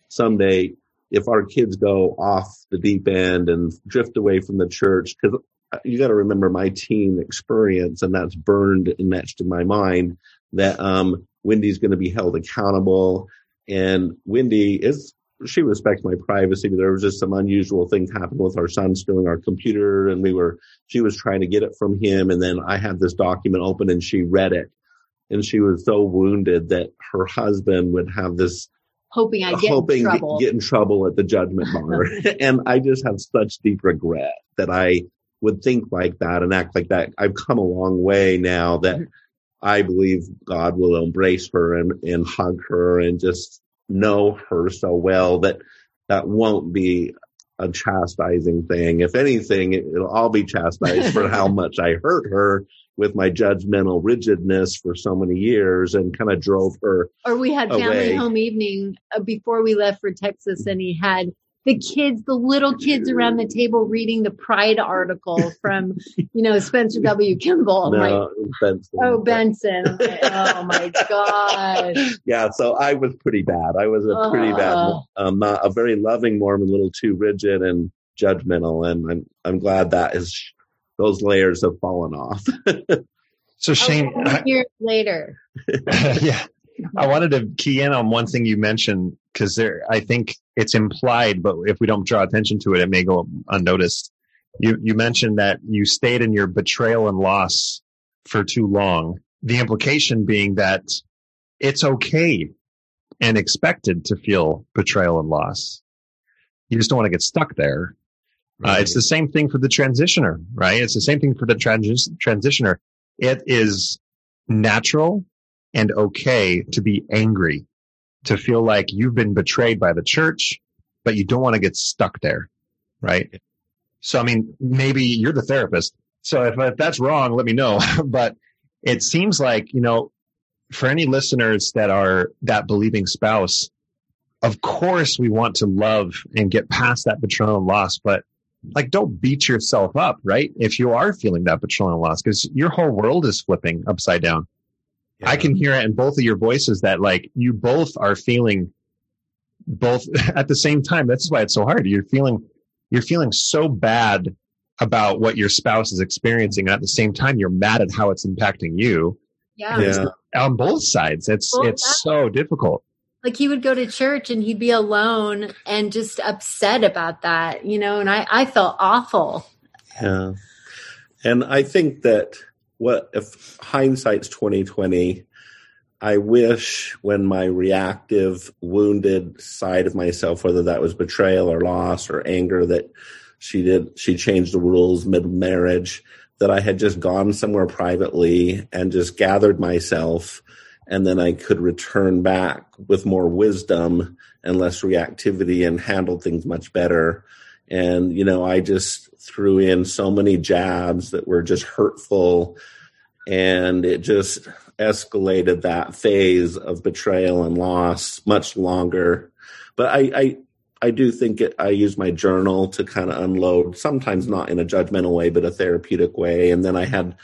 someday if our kids go off the deep end and drift away from the church, cause you got to remember my teen experience and that's burned and etched in my mind that, um, Wendy's going to be held accountable and Wendy is she respects my privacy, but there was just some unusual things happened with our son stealing our computer and we were, she was trying to get it from him. And then I had this document open and she read it and she was so wounded that her husband would have this hoping I get hoping in trouble. get in trouble at the judgment (laughs) bar. (laughs) and I just have such deep regret that I would think like that and act like that. I've come a long way now that mm-hmm. I believe God will embrace her and, and hug her and just know her so well that that won't be a chastising thing. If anything, it, will all be chastised for how (laughs) much I hurt her with my judgmental rigidness for so many years and kind of drove her. Or we had family away. home evening uh, before we left for Texas and he had the kids, the little kids around the table reading the Pride article from, you know, Spencer (laughs) W. Kimball. No, like, Benson. Oh, Benson. Like, oh my gosh. (laughs) Yeah. So I was pretty bad. I was a pretty bad, um, not a very loving Mormon, a little too rigid and judgmental. And I'm, I'm glad that is, those layers have fallen off. (laughs) so Shane, years later. yeah. (laughs) I wanted to key in on one thing you mentioned because there, I think it's implied, but if we don't draw attention to it, it may go unnoticed. You, you mentioned that you stayed in your betrayal and loss for too long. The implication being that it's okay and expected to feel betrayal and loss. You just don't want to get stuck there. Right. Uh, it's the same thing for the transitioner, right? It's the same thing for the trans- transitioner. It is natural and okay to be angry, to feel like you've been betrayed by the church, but you don't want to get stuck there. Right. So, I mean, maybe you're the therapist. So if, if that's wrong, let me know. (laughs) but it seems like, you know, for any listeners that are that believing spouse, of course we want to love and get past that betrayal and loss, but like don't beat yourself up, right? If you are feeling that betrayal and loss, because your whole world is flipping upside down. Yeah. I can hear it in both of your voices that like you both are feeling both (laughs) at the same time. That's why it's so hard. You're feeling you're feeling so bad about what your spouse is experiencing. and At the same time, you're mad at how it's impacting you Yeah. Yeah. on both sides. It's Both it's sides. so difficult. Like he would go to church and he'd be alone and just upset about that, you know, and I, I felt awful. Yeah. And I think that what if hindsight's 2020, I wish when my reactive, wounded side of myself, whether that was betrayal or loss or anger, that she did, she changed the rules mid marriage, that I had just gone somewhere privately and just gathered myself. And then I could return back with more wisdom and less reactivity and handle things much better. And, you know, I just threw in so many jabs that were just hurtful. And it just escalated that phase of betrayal and loss much longer. But I, I, I do think it, I use my journal to kind of unload, sometimes not in a judgmental way, but a therapeutic way. And then I had,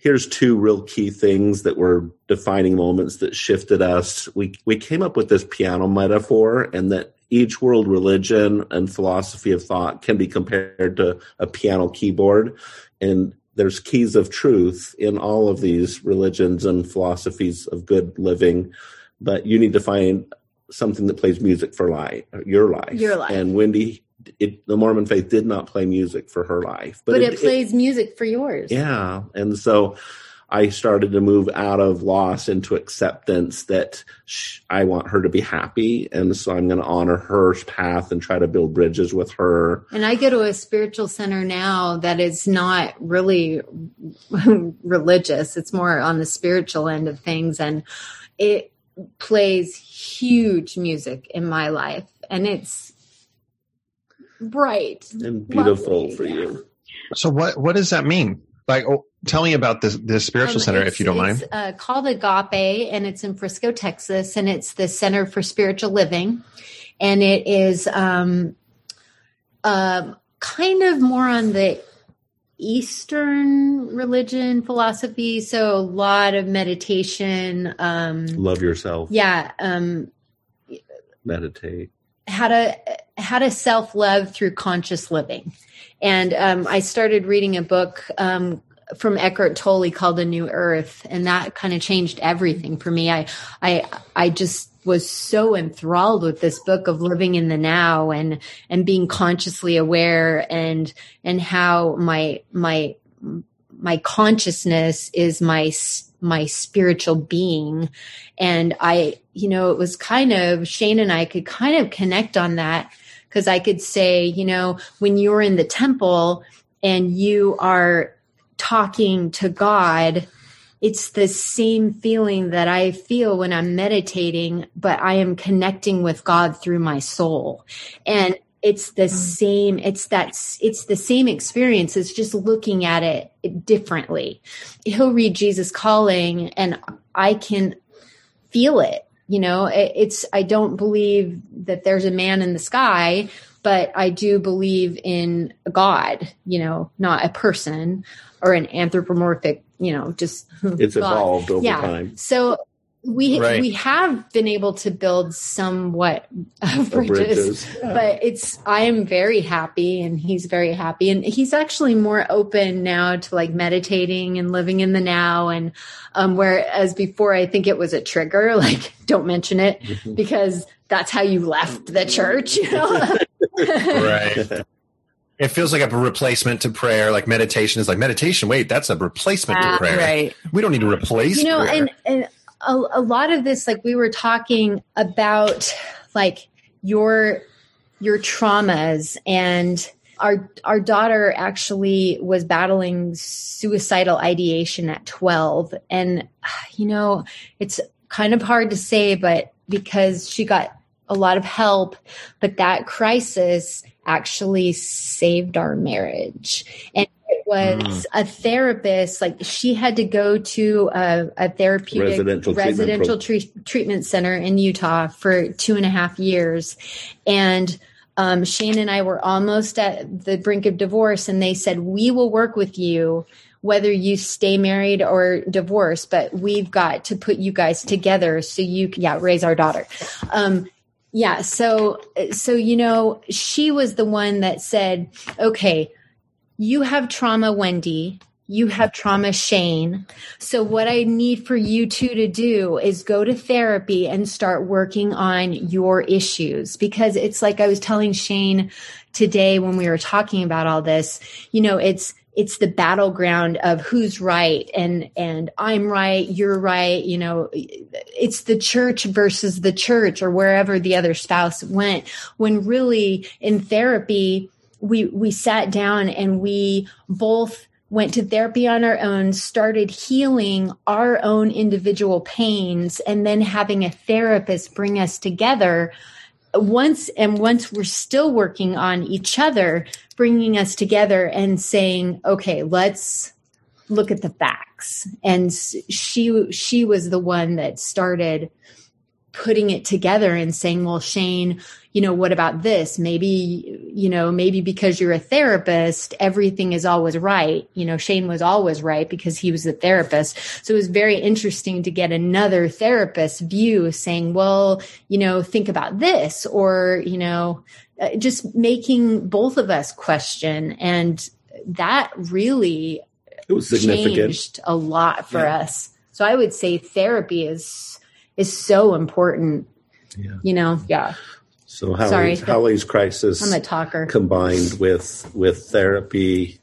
here's two real key things that were defining moments that shifted us. We, we came up with this piano metaphor and that each world religion and philosophy of thought can be compared to a piano keyboard. And there's keys of truth in all of these religions and philosophies of good living, but you need to find something that plays music for life, your life. Your life. And Wendy, it, the Mormon faith did not play music for her life, But, it, plays music for yours. yeah. And so I started to move out of loss into acceptance that sh- I want her to be happy. And so I'm going to honor her path and try to build bridges with her. And I go to a spiritual center now that is not really (laughs) religious. It's more on the spiritual end of things. And it plays huge music in my life. And it's bright. And beautiful Lovely, for yeah. you. So what what does that mean? Like, oh, tell me about this this spiritual Um, center, if you don't mind. It's uh, called Agape, and it's in Frisco, Texas, and it's the Center for Spiritual Living, and it is um, um kind of more on the Eastern religion philosophy. So a lot of meditation. Um, Love yourself. yeah, um, Meditate. How to how to self love through conscious living, and um, I started reading a book um, from Eckhart Tolle called A New Earth, and that kind of changed everything for me. I I I just was so enthralled with this book of living in the now and and being consciously aware and and how my my my consciousness is my my spiritual being. And i you know it was kind of shane and i could kind of connect on that because i could say you know when you're in the temple and you are talking to god it's the same feeling that i feel when i'm meditating but i am connecting with god through my soul. And it's the mm. same it's that it's the same experience it's just looking at it differently he'll read jesus calling and i can feel it you know it, it's i don't believe that there's a man in the sky but i do believe in god you know not a person or an anthropomorphic you know just It's God. evolved over yeah time. so we Right. we have been able to build somewhat of Of bridges, bridges. but it's I am very happy and he's very happy and he's actually more open now to like meditating and living in the now and um whereas before I think it was a trigger (laughs) like don't mention it Mm-hmm. because that's how you left the church you know (laughs) (laughs) Right. It feels like a replacement to prayer. Like meditation is like meditation. Wait, that's a replacement Ah, to prayer. right. We don't need to replace you know prayer. and and a, a lot of this like we were talking about like your your traumas and our our daughter actually was battling suicidal ideation at 12 and you know it's kind of hard to say but because she got a lot of help but that crisis actually saved our marriage. And it was a therapist like she had to go to a, a therapeutic Residential treatment residential pro- tre- treatment center in utah for two and a half years. And um, shane and i were almost at the brink of divorce and they said we will work with you whether you stay married or divorced but we've got to put you guys together so you can yeah raise our daughter. Um, yeah so so you know she was the one that said okay you have trauma, Wendy. You have trauma, Shane. So what I need for you two to do is go to therapy and start working on your issues because it's like I was telling Shane today when we were talking about all this, you know, it's it's the battleground of who's right and and I'm right, you're right, you know, it's the church versus the church or wherever the other spouse went when really in therapy we we sat down and we both went to therapy on our own started healing our own individual pains and then having a therapist bring us together once and once we're still working on each other bringing us together and saying okay let's look at the facts. And she she was the one that started putting it together and saying well Shane you know, what about this? Maybe, you know, maybe because you're a therapist, everything is always right. You know, Shane was always right because he was a therapist. So it was very interesting to get another therapist's view saying, well, you know, think about this or, you know, uh, just making both of us question. And that really It was significant. changed a lot for Yeah. us. So I would say therapy is, is so important. Yeah. You know, yeah. So Sorry. Hallie's, Hallie's crisis I'm a talker. combined with with therapy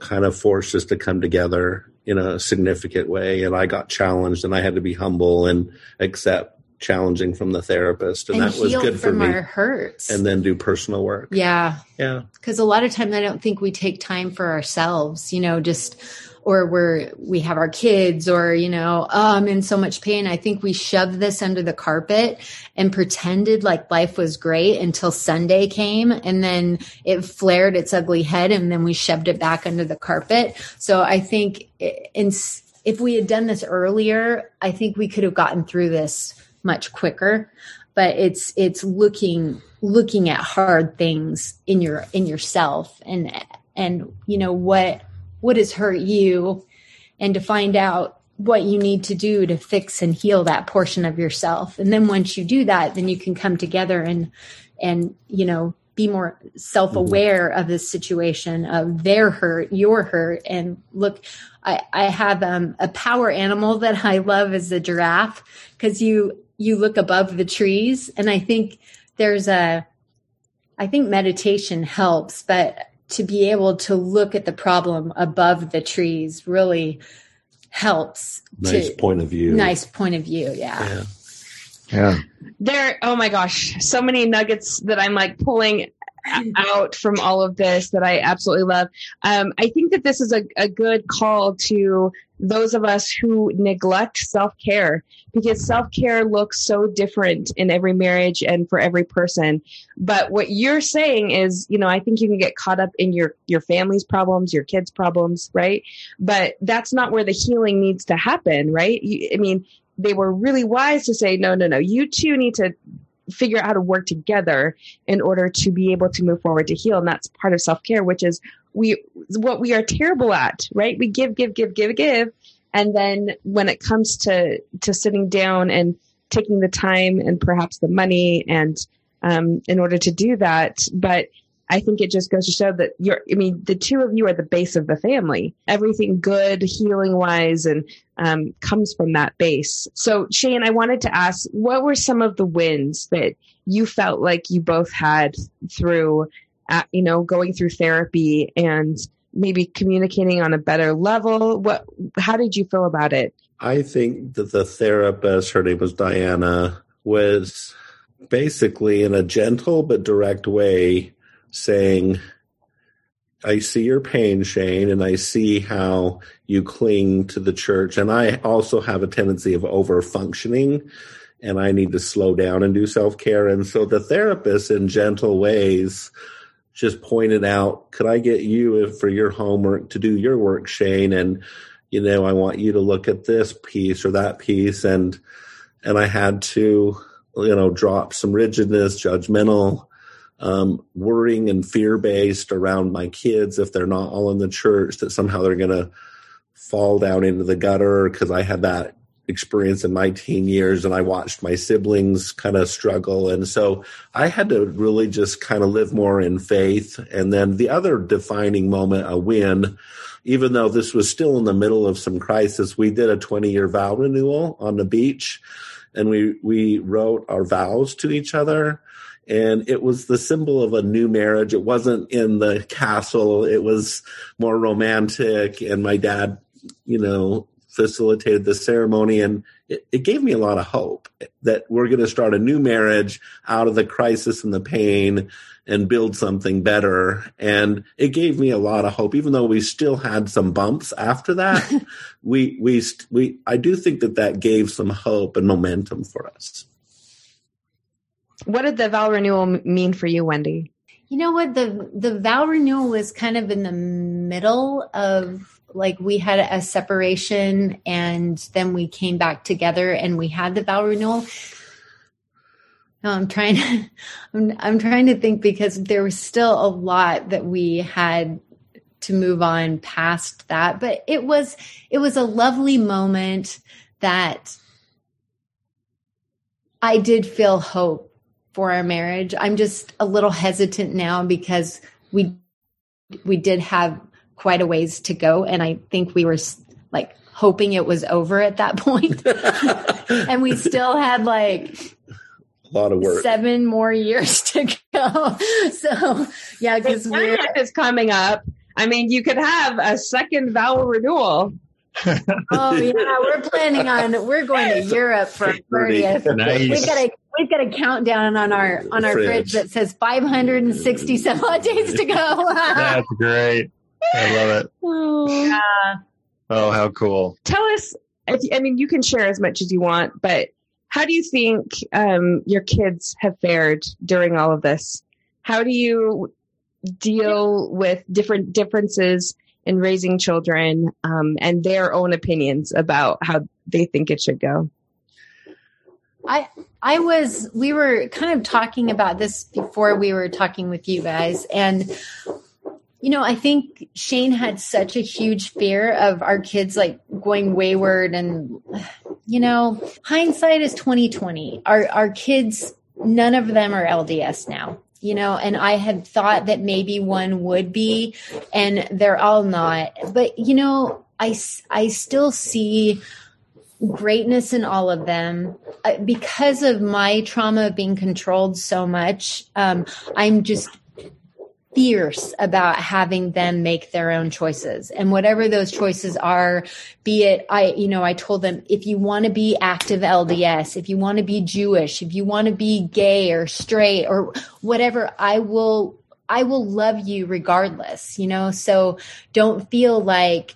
kind of forced us to come together in a significant way. And I got challenged, and I had to be humble and accept challenging from the therapist, and, and that was good for me. our hurts. And then do personal work. yeah, Yeah. because a lot of times I don't think we take time for ourselves. You know, just or we're we have our kids, or you know, oh, I'm in so much pain. I think we shoved this under the carpet and pretended like life was great until Sunday came, and then it flared its ugly head, and then we shoved it back under the carpet. So I think in if we had done this earlier, I think we could have gotten through this much quicker but it's it's looking looking at hard things in your in yourself and and you know what what has hurt you and to find out what you need to do to fix and heal that portion of yourself. And then once you do that then you can come together and and you know be more self-aware of the situation of their hurt your hurt. And look i i have um, a power animal that i love is the giraffe because you you look above the trees. And i think there's a i think meditation helps but to be able to look at the problem above the trees really helps Nice to point of view. nice point of view yeah, Yeah. Yeah. there oh my gosh so many nuggets that i'm like pulling (laughs) out from all of this that i absolutely love um, i think that this is a, a good call to those of us who neglect self-care because self-care looks so different in every marriage and for every person. But what you're saying is you know i think you can get caught up in your your family's problems your kids problems right? But that's not where the healing needs to happen right? You, i mean they were really wise to say, no, no, no, you two need to figure out how to work together in order to be able to move forward to heal. And that's part of self care, which is we, what we are terrible at, right? We give, give, give, give, give. And then when it comes to, to sitting down and taking the time and perhaps the money and, um, in order to do that, but I think it just goes to show that you're, I mean, the two of you are the base of the family. Everything good, healing wise, and um, comes from that base. So, Shane, I wanted to ask, what were some of the wins that you felt like you both had through, uh, you know, going through therapy and maybe communicating on a better level? What, how did you feel about it? I think that the therapist, her name was Diana, was basically in a gentle but direct way saying, I see your pain, Shane, and I see how you cling to the church. And I also have a tendency of over functioning and I need to slow down and do self care. And so the therapist, in gentle ways, just pointed out, could I get you for your homework to do your work, Shane? And, you know, I want you to look at this piece or that piece. And, and I had to, you know, drop some rigidness, judgmental, um, worrying and fear based around my kids if they're not all in the church that somehow they're going to fall down into the gutter because I had that experience in my teen years and I watched my siblings kind of struggle. And so I had to really just kind of live more in faith. And then the other defining moment, a win, even though this was still in the middle of some crisis, we did a 20 year vow renewal on the beach and we, we wrote our vows to each other. And it was the symbol of a new marriage. It wasn't in the castle. It was more romantic. And my dad, you know, facilitated the ceremony and it, it, gave me a lot of hope that we're going to start a new marriage out of the crisis and the pain and build something better and it gave me a lot of hope even though we still had some bumps after that (laughs) we we we I do think that that gave some hope and momentum for us what did the vow renewal mean for you wendy you know what the the vow renewal was kind of in the middle of like we had a separation and then we came back together and we had the vow renewal. I'm trying to, (laughs) I'm, I'm trying to think because there was still a lot that we had to move on past that, but it was, it was a lovely moment that I did feel hope for our marriage. I'm just a little hesitant now because we, we did have quite a ways to go. And I think we were like hoping it was over at that (laughs) point. (laughs) and we still had like a lot of work. Seven more years (laughs) to go. So yeah, because we're is coming up. I mean, you could have a second vow renewal. oh yeah, we're planning on we're going to Europe for thirtieth. Nice. We've got a we've got a countdown on our on our fridge, fridge that says 567 odd (laughs) days to go. That's great. I love it. (laughs) Oh. Yeah. Oh, how cool. Tell us, I mean, you can share as much as you want, but how do you think um, your kids have fared during all of this? How do you deal with different differences in raising children um, and their own opinions about how they think it should go? I I was we were kind of talking about this before we were talking with you guys and you know, I think Shane had such a huge fear of our kids like going wayward and you know, hindsight is 2020. Our our kids none of them are LDS now. You know, and I had thought that maybe one would be and they're all not. But you know, I I still see greatness in all of them. Uh, because of my trauma of being controlled so much um, i'm just fierce about having them make their own choices. And whatever those choices are be it i you know i told them if you want to be active lds if you want to be jewish if you want to be gay or straight or whatever i will i will love you regardless you know? So don't feel like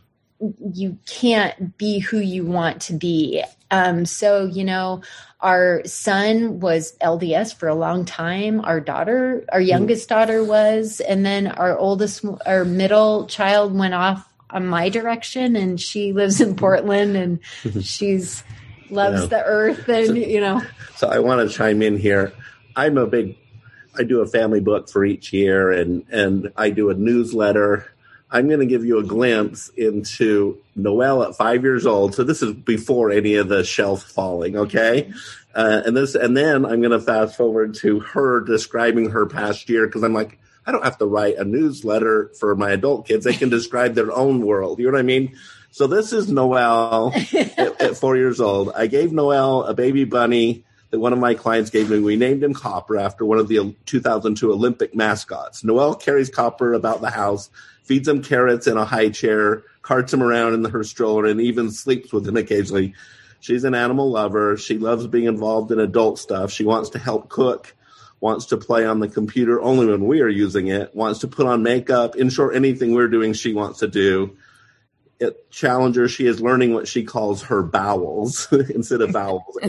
you can't be who you want to be um so you know our son was LDS for a long time. Our daughter, our mm-hmm. youngest daughter was, and then our oldest, our middle child went off on my direction and she lives in Portland and she's loves the earth and, so, you know. So I want to chime in here. I'm a big, I do a family book for each year and, and I do a newsletter I'm going to give you a glimpse into Noelle at five years old. So this is before any of the shelf falling. Okay. Uh, and this, and then I'm going to fast forward to her describing her past year. Cause I'm like, I don't have to write a newsletter for my adult kids. They can (laughs) describe their own world. You know what I mean? So this is Noelle (laughs) at, at four years old. I gave Noelle a baby bunny that one of my clients gave me. We named him Copper after one of the 2002 Olympic mascots. Noelle carries Copper about the house feeds him carrots in a high chair, carts him around in her stroller, and even sleeps with him occasionally. She's an animal lover. She loves being involved in adult stuff. She wants to help cook, wants to play on the computer only when we are using it, wants to put on makeup. In short, anything we're doing, she wants to do. At Challenger, she is learning what she calls her bowels (laughs) instead of vowels. (laughs) (laughs)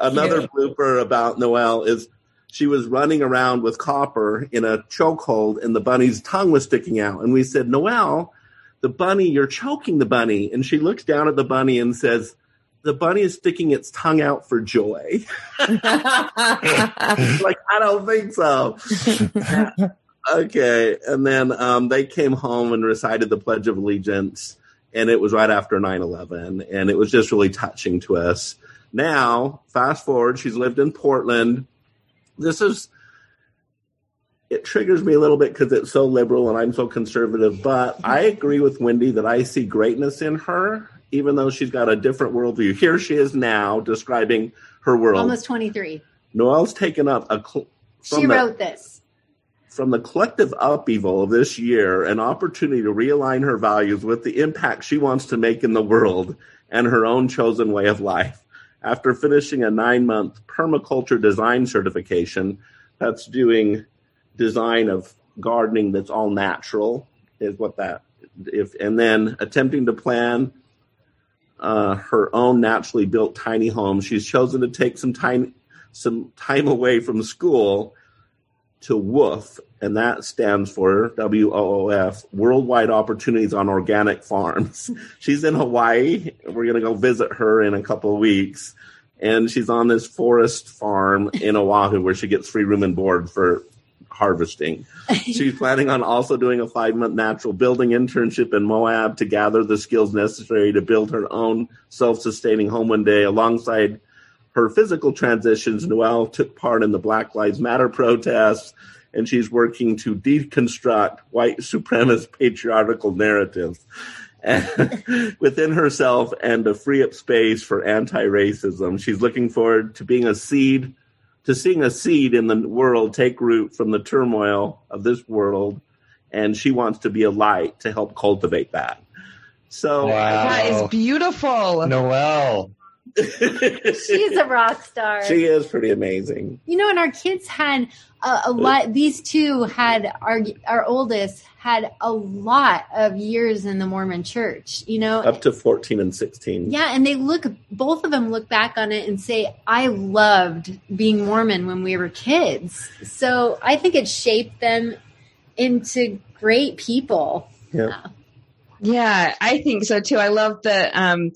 Another blooper about Noelle is she was running around with Copper in a chokehold, and the bunny's tongue was sticking out. And we said, Noelle, the bunny, you're choking the bunny. And she looks down at the bunny and says, the bunny is sticking its tongue out for joy. (laughs) like, I don't think so. (laughs) okay. And then um, they came home and recited the Pledge of Allegiance. And it was right after 9 11. And it was just really touching to us. Now, fast forward, she's lived in Portland. This is, it triggers me a little bit because it's so liberal and I'm so conservative. But I agree with Wendy that I see greatness in her even though she's got a different worldview. Here she is now describing her world. Almost 23. Noelle's taken up a. Cl- she the, wrote this. From the collective upheaval of this year, an opportunity to realign her values with the impact she wants to make in the world and her own chosen way of life. After finishing a nine month permaculture design certification, that's doing design of gardening that's all natural, is what that if and then attempting to plan uh, her own naturally built tiny home. She's chosen to take some time some time away from school to WOOF, and that stands for W O O F, Worldwide Opportunities on Organic Farms. (laughs) she's in Hawaii. We're going to go visit her in a couple of weeks. And she's on this forest farm in (laughs) Oahu where she gets free room and board for harvesting. (laughs) She's planning on also doing a five month natural building internship in Moab to gather the skills necessary to build her own self sustaining home one day. Alongside her physical transitions, Noelle took part in the Black Lives Matter protests, and she's working to deconstruct white supremacist patriarchal narratives. (laughs) within herself and to free up space for anti racism. She's looking forward to being a seed to seeing a seed in the world take root from the turmoil of this world, and she wants to be a light to help cultivate that. So wow. that is beautiful, Noelle. She's a rock star. She is pretty amazing. You know, and our kids had a, a lot. These two had our our oldest had a lot of years in the Mormon church, you know, up to 14 and 16. Yeah. And they look, both of them look back on it and say, I loved being Mormon when we were kids. So I think it shaped them into great people. Yeah. Yeah, I think so too. I love the, um,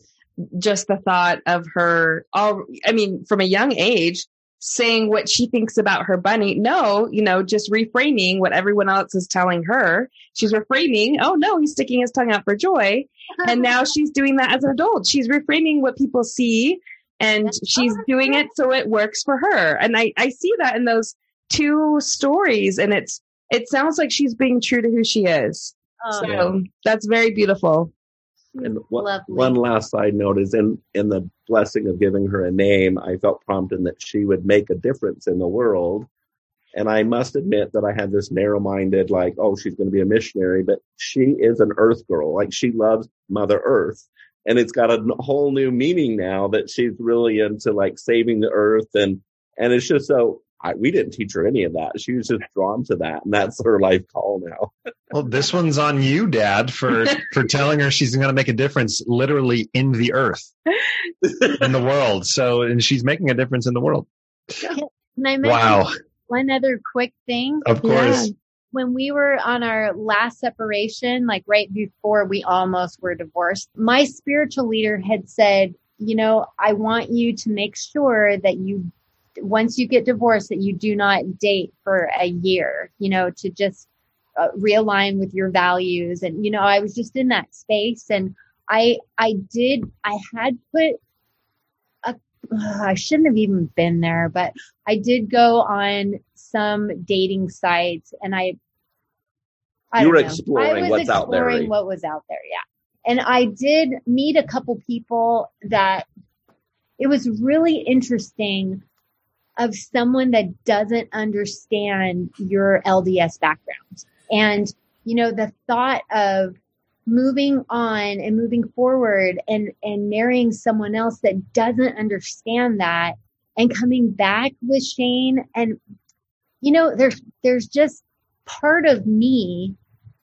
just the thought of her all, I mean, from a young age, saying what she thinks about her bunny. No, you know, just reframing what everyone else is telling her. She's reframing, oh no, he's sticking his tongue out for joy. And (laughs) now she's doing that as an adult. She's reframing what people see and she's oh, doing it so it works for her. And I, I see that in those two stories and it's, it sounds like she's being true to who she is. Oh. So that's very beautiful. Hmm, and one, one last side note is in, in the blessing of giving her a name, I felt prompted that she would make a difference in the world. And I must admit that I had this narrow minded, like, oh, she's going to be a missionary, but she is an earth girl. Like she loves Mother Earth. And it's got a whole new meaning now that she's really into like saving the earth. And, and it's just so I, we didn't teach her any of that. She was just drawn to that, and that's her life call now. well, this one's on you, Dad, for (laughs) for telling her she's going to make a difference, literally in the earth, in the world. So, and she's making a difference in the world. Can I wow. one other quick thing? Of course. Yeah. When we were on our last separation, like right before we almost were divorced, my spiritual leader had said, you know, I want you to make sure that you once you get divorced that you do not date for a year, you know, to just uh, realign with your values. And, you know, I was just in that space and I, I did, I had put a, uh, I shouldn't have even been there, but I did go on some dating sites and I, I you were exploring what's out there. Right? What was out there. Yeah. And I did meet a couple people that it was really interesting of someone that doesn't understand your LDS background. And, you know, the thought of moving on and moving forward and, and marrying someone else that doesn't understand that and coming back with Shane. And, you know, there's, there's just part of me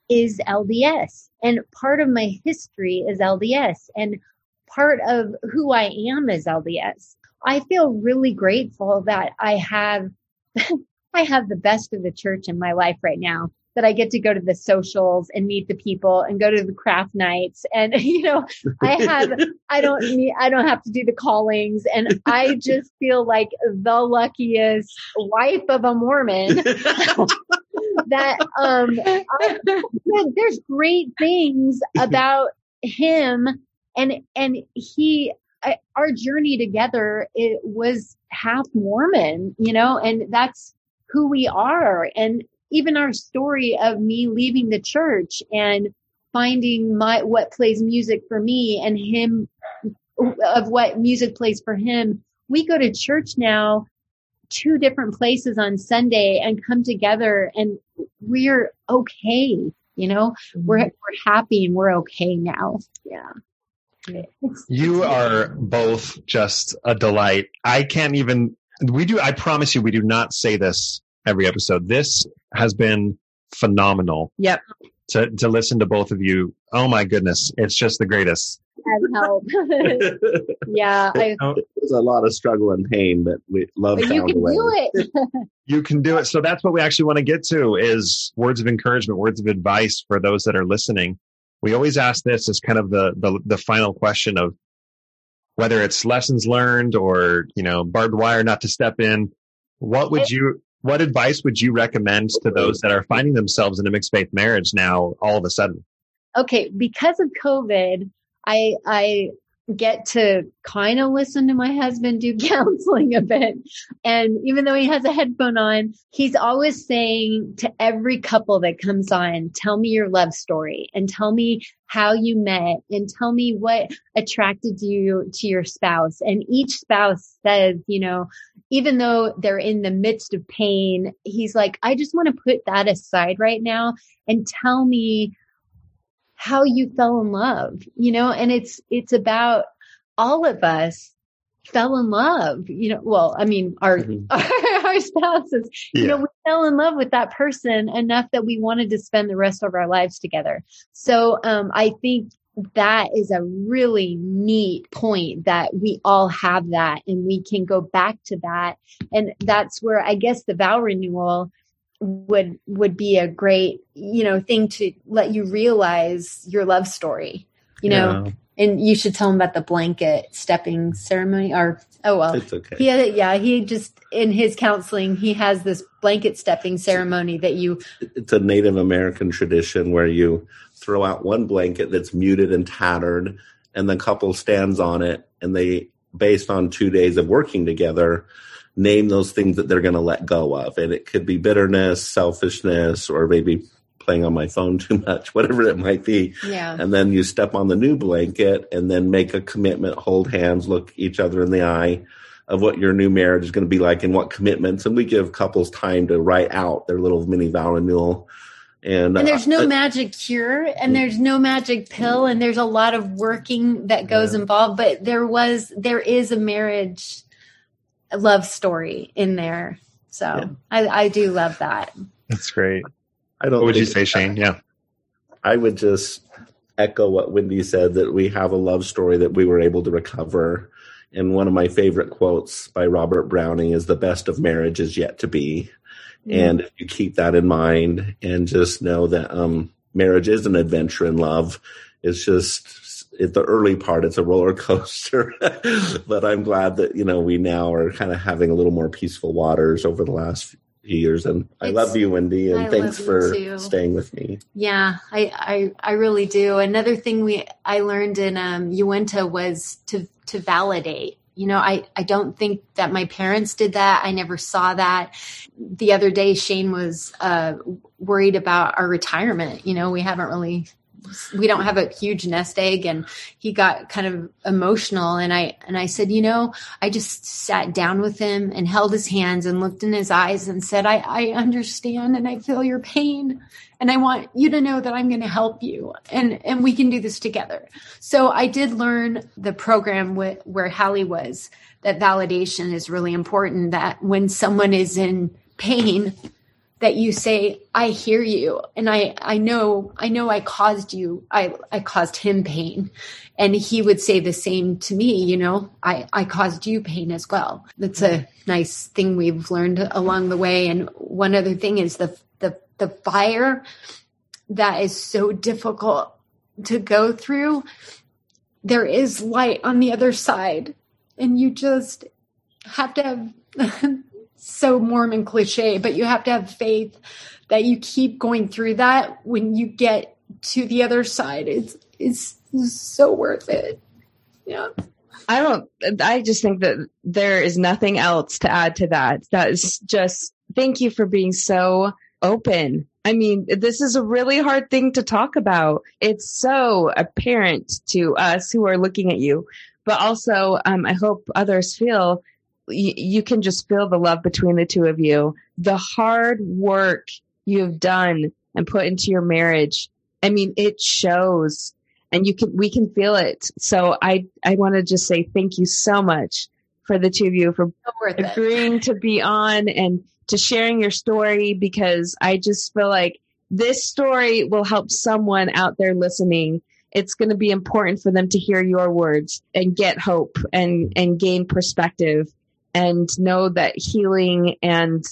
is LDS and part of my history is LDS and part of who I am is LDS. I feel really grateful that I have (laughs) I have the best of the church in my life right now that I get to go to the socials and meet the people and go to the craft nights. And, (laughs) you know, I have, (laughs) I don't need, I don't have to do the callings. And I just feel like the luckiest wife of a Mormon that, um, I, there's great things about him and, and he, I, our journey together, it was half Mormon, you know, and that's who we are. And even our story of me leaving the church and finding my what plays music for me and him of what music plays for him we go to church now two different places on sunday and come together and we're okay you know mm-hmm. we're we're happy and we're okay now yeah (laughs) you are both just a delight i can't even we do i promise you we do not say this every episode this has been phenomenal. Yep. To to listen to both of you. Oh my goodness, it's just the greatest. Helped. (laughs) yeah, I, there's a lot of struggle and pain, but we love. But you can do it. (laughs) you can do it. So that's what we actually want to get to is words of encouragement, words of advice for those that are listening. We always ask this as kind of the the, the final question of whether it's lessons learned or you know barbed wire not to step in. What would you what advice would you recommend to those that are finding themselves in a mixed faith marriage now all of a sudden? Okay, because of COVID, I I get to kind of listen to my husband do (laughs) counseling a bit. And even though he has a headphone on, he's always saying to every couple that comes on, tell me your love story and tell me how you met and tell me what attracted you to your spouse. And each spouse says, you know, even though they're in the midst of pain, he's like, I just want to put that aside right now and tell me how you fell in love, you know, and it's, it's about all of us fell in love, you know, well, I mean, our, mm-hmm. (laughs) our, spouses, yeah. you know, we fell in love with that person enough that we wanted to spend the rest of our lives together. So, um, I think that is a really neat point that we all have that and we can go back to that. And that's where I guess the vow renewal would would be a great you know thing to let you realize your love story you know? Yeah. and you should tell him about the blanket stepping ceremony or oh well. It's okay. He had yeah he just in his counseling he has this blanket stepping ceremony that you it's a native american tradition where you throw out one blanket that's muted and tattered and the couple stands on it and they based on two days of working together name those things that they're going to let go of. And it could be bitterness, selfishness, or maybe playing on my phone (laughs) too much, whatever it might be. Yeah. And then you step on the new blanket and then make a commitment, hold hands, look each other in the eye of what your new marriage is going to be like and what commitments. And we give couples time to write out their little mini vow renewal. And, and there's no uh, magic cure and there's no magic pill and there's a lot of working that goes yeah. involved, but there was, there is a marriage love story in there. So yeah. I, I do love that. That's great. I don't. What would you say, Shane? Yeah, I would just echo what Wendy said that we have a love story that we were able to recover. And one of my favorite quotes by Robert Browning is the best of marriage is yet to be. Mm. And if you keep that in mind and just know that um, marriage is an adventure in love, it's just at the early part, it's a roller coaster. (laughs) but I'm glad that, you know, we now are kind of having a little more peaceful waters over the last few years. And I love you, Wendy, and I thanks for too. staying with me. Yeah, I, I, I really do. Another thing we, I learned in, um, Uinta was to, to validate. You know, I, I don't think that my parents did that. I never saw that. The other day, Shane was uh, worried about our retirement. You know, we haven't really we don't have a huge nest egg and he got kind of emotional and I and I said, you know, I just sat down with him and held his hands and looked in his eyes and said, I, I understand and I feel your pain and I want you to know that I'm going to help you and and we can do this together. So I did learn the program with, where Hallie was that validation is really important that when someone is in pain that you say i hear you and i i know i know i caused you i i caused him pain. And he would say the same to me you know i i caused you pain as well. That's a nice thing we've learned along the way. And one other thing is the the the fire that is so difficult to go through. There is light on the other side and you just have to have so Mormon cliche, but you have to have faith that you keep going through that when you get to the other side. It's it's so worth it. Yeah. I don't, I just think that there is nothing else to add to that. That is just, thank you for being so open. I mean, this is a really hard thing to talk about. It's so apparent to us who are looking at you, but also, um, I hope others feel you, you can just feel the love between the two of you. The hard work you've done and put into your marriage. I mean, it shows and you can, we can feel it. So I, I want to just say thank you so much for the two of you for agreeing to be on and to sharing your story because I just feel like this story will help someone out there listening. It's going to be important for them to hear your words and get hope and, and gain perspective and know that healing and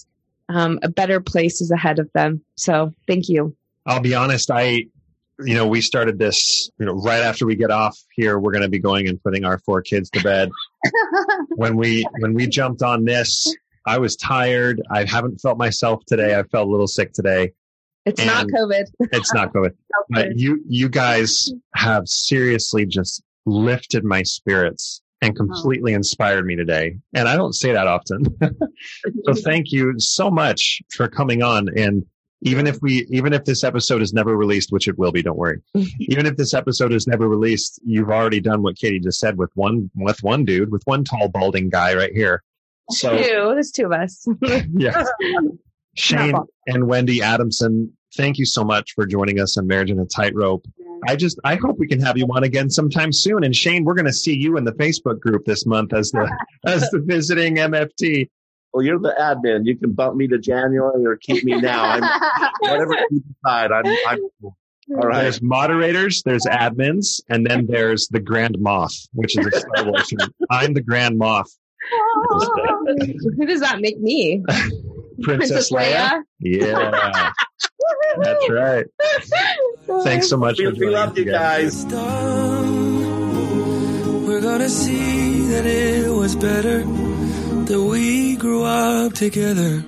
um, a better place is ahead of them. So thank you. I'll be honest. I, you know, we started this, you know, right after we get off here, we're going to be going and putting our four kids to bed. (laughs) when we, when we jumped on this, I was tired. I haven't felt myself today. I felt a little sick today. It's and not COVID. it's not COVID. (laughs) But you, you guys have seriously just lifted my spirits and completely oh. inspired me today. And I don't say that often. (laughs) so (laughs) thank you so much for coming on. And even if we, even if this episode is never released, which it will be, don't worry. (laughs) even if this episode is never released, you've already done what Katie just said with one, with one dude, with one tall, balding guy right here. So two, there's two of us. yes. Shane and Wendy Adamson, thank you so much for joining us on Marriage in a Tightrope. I just I hope we can have you on again sometime soon. And Shane, we're going to see you in the Facebook group this month as the (laughs) as the visiting MFT. Well, you're the admin. You can bump me to January or keep me now. I'm, (laughs) whatever you decide. I'm, I'm all right. There's moderators, there's admins, and then there's the Grand Moff, which is a Star Wars. I'm the Grand Moff. Who does that make me? (laughs) Princess, Princess Leia? Leia? Yeah. That's right. Thanks so much. We, we love you guys. We're gonna see that it was better that we grew up together.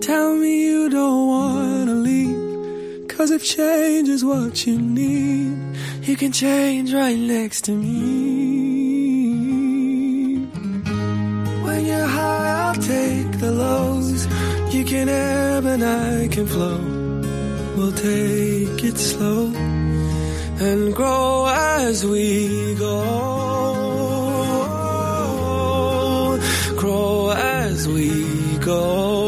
Tell me you don't wanna leave. Cause if change is what you need, you can change right next to me. When you're high, I'll take the lows. You can ebb and I can flow. We'll take it slow and grow as we go. Grow as we go.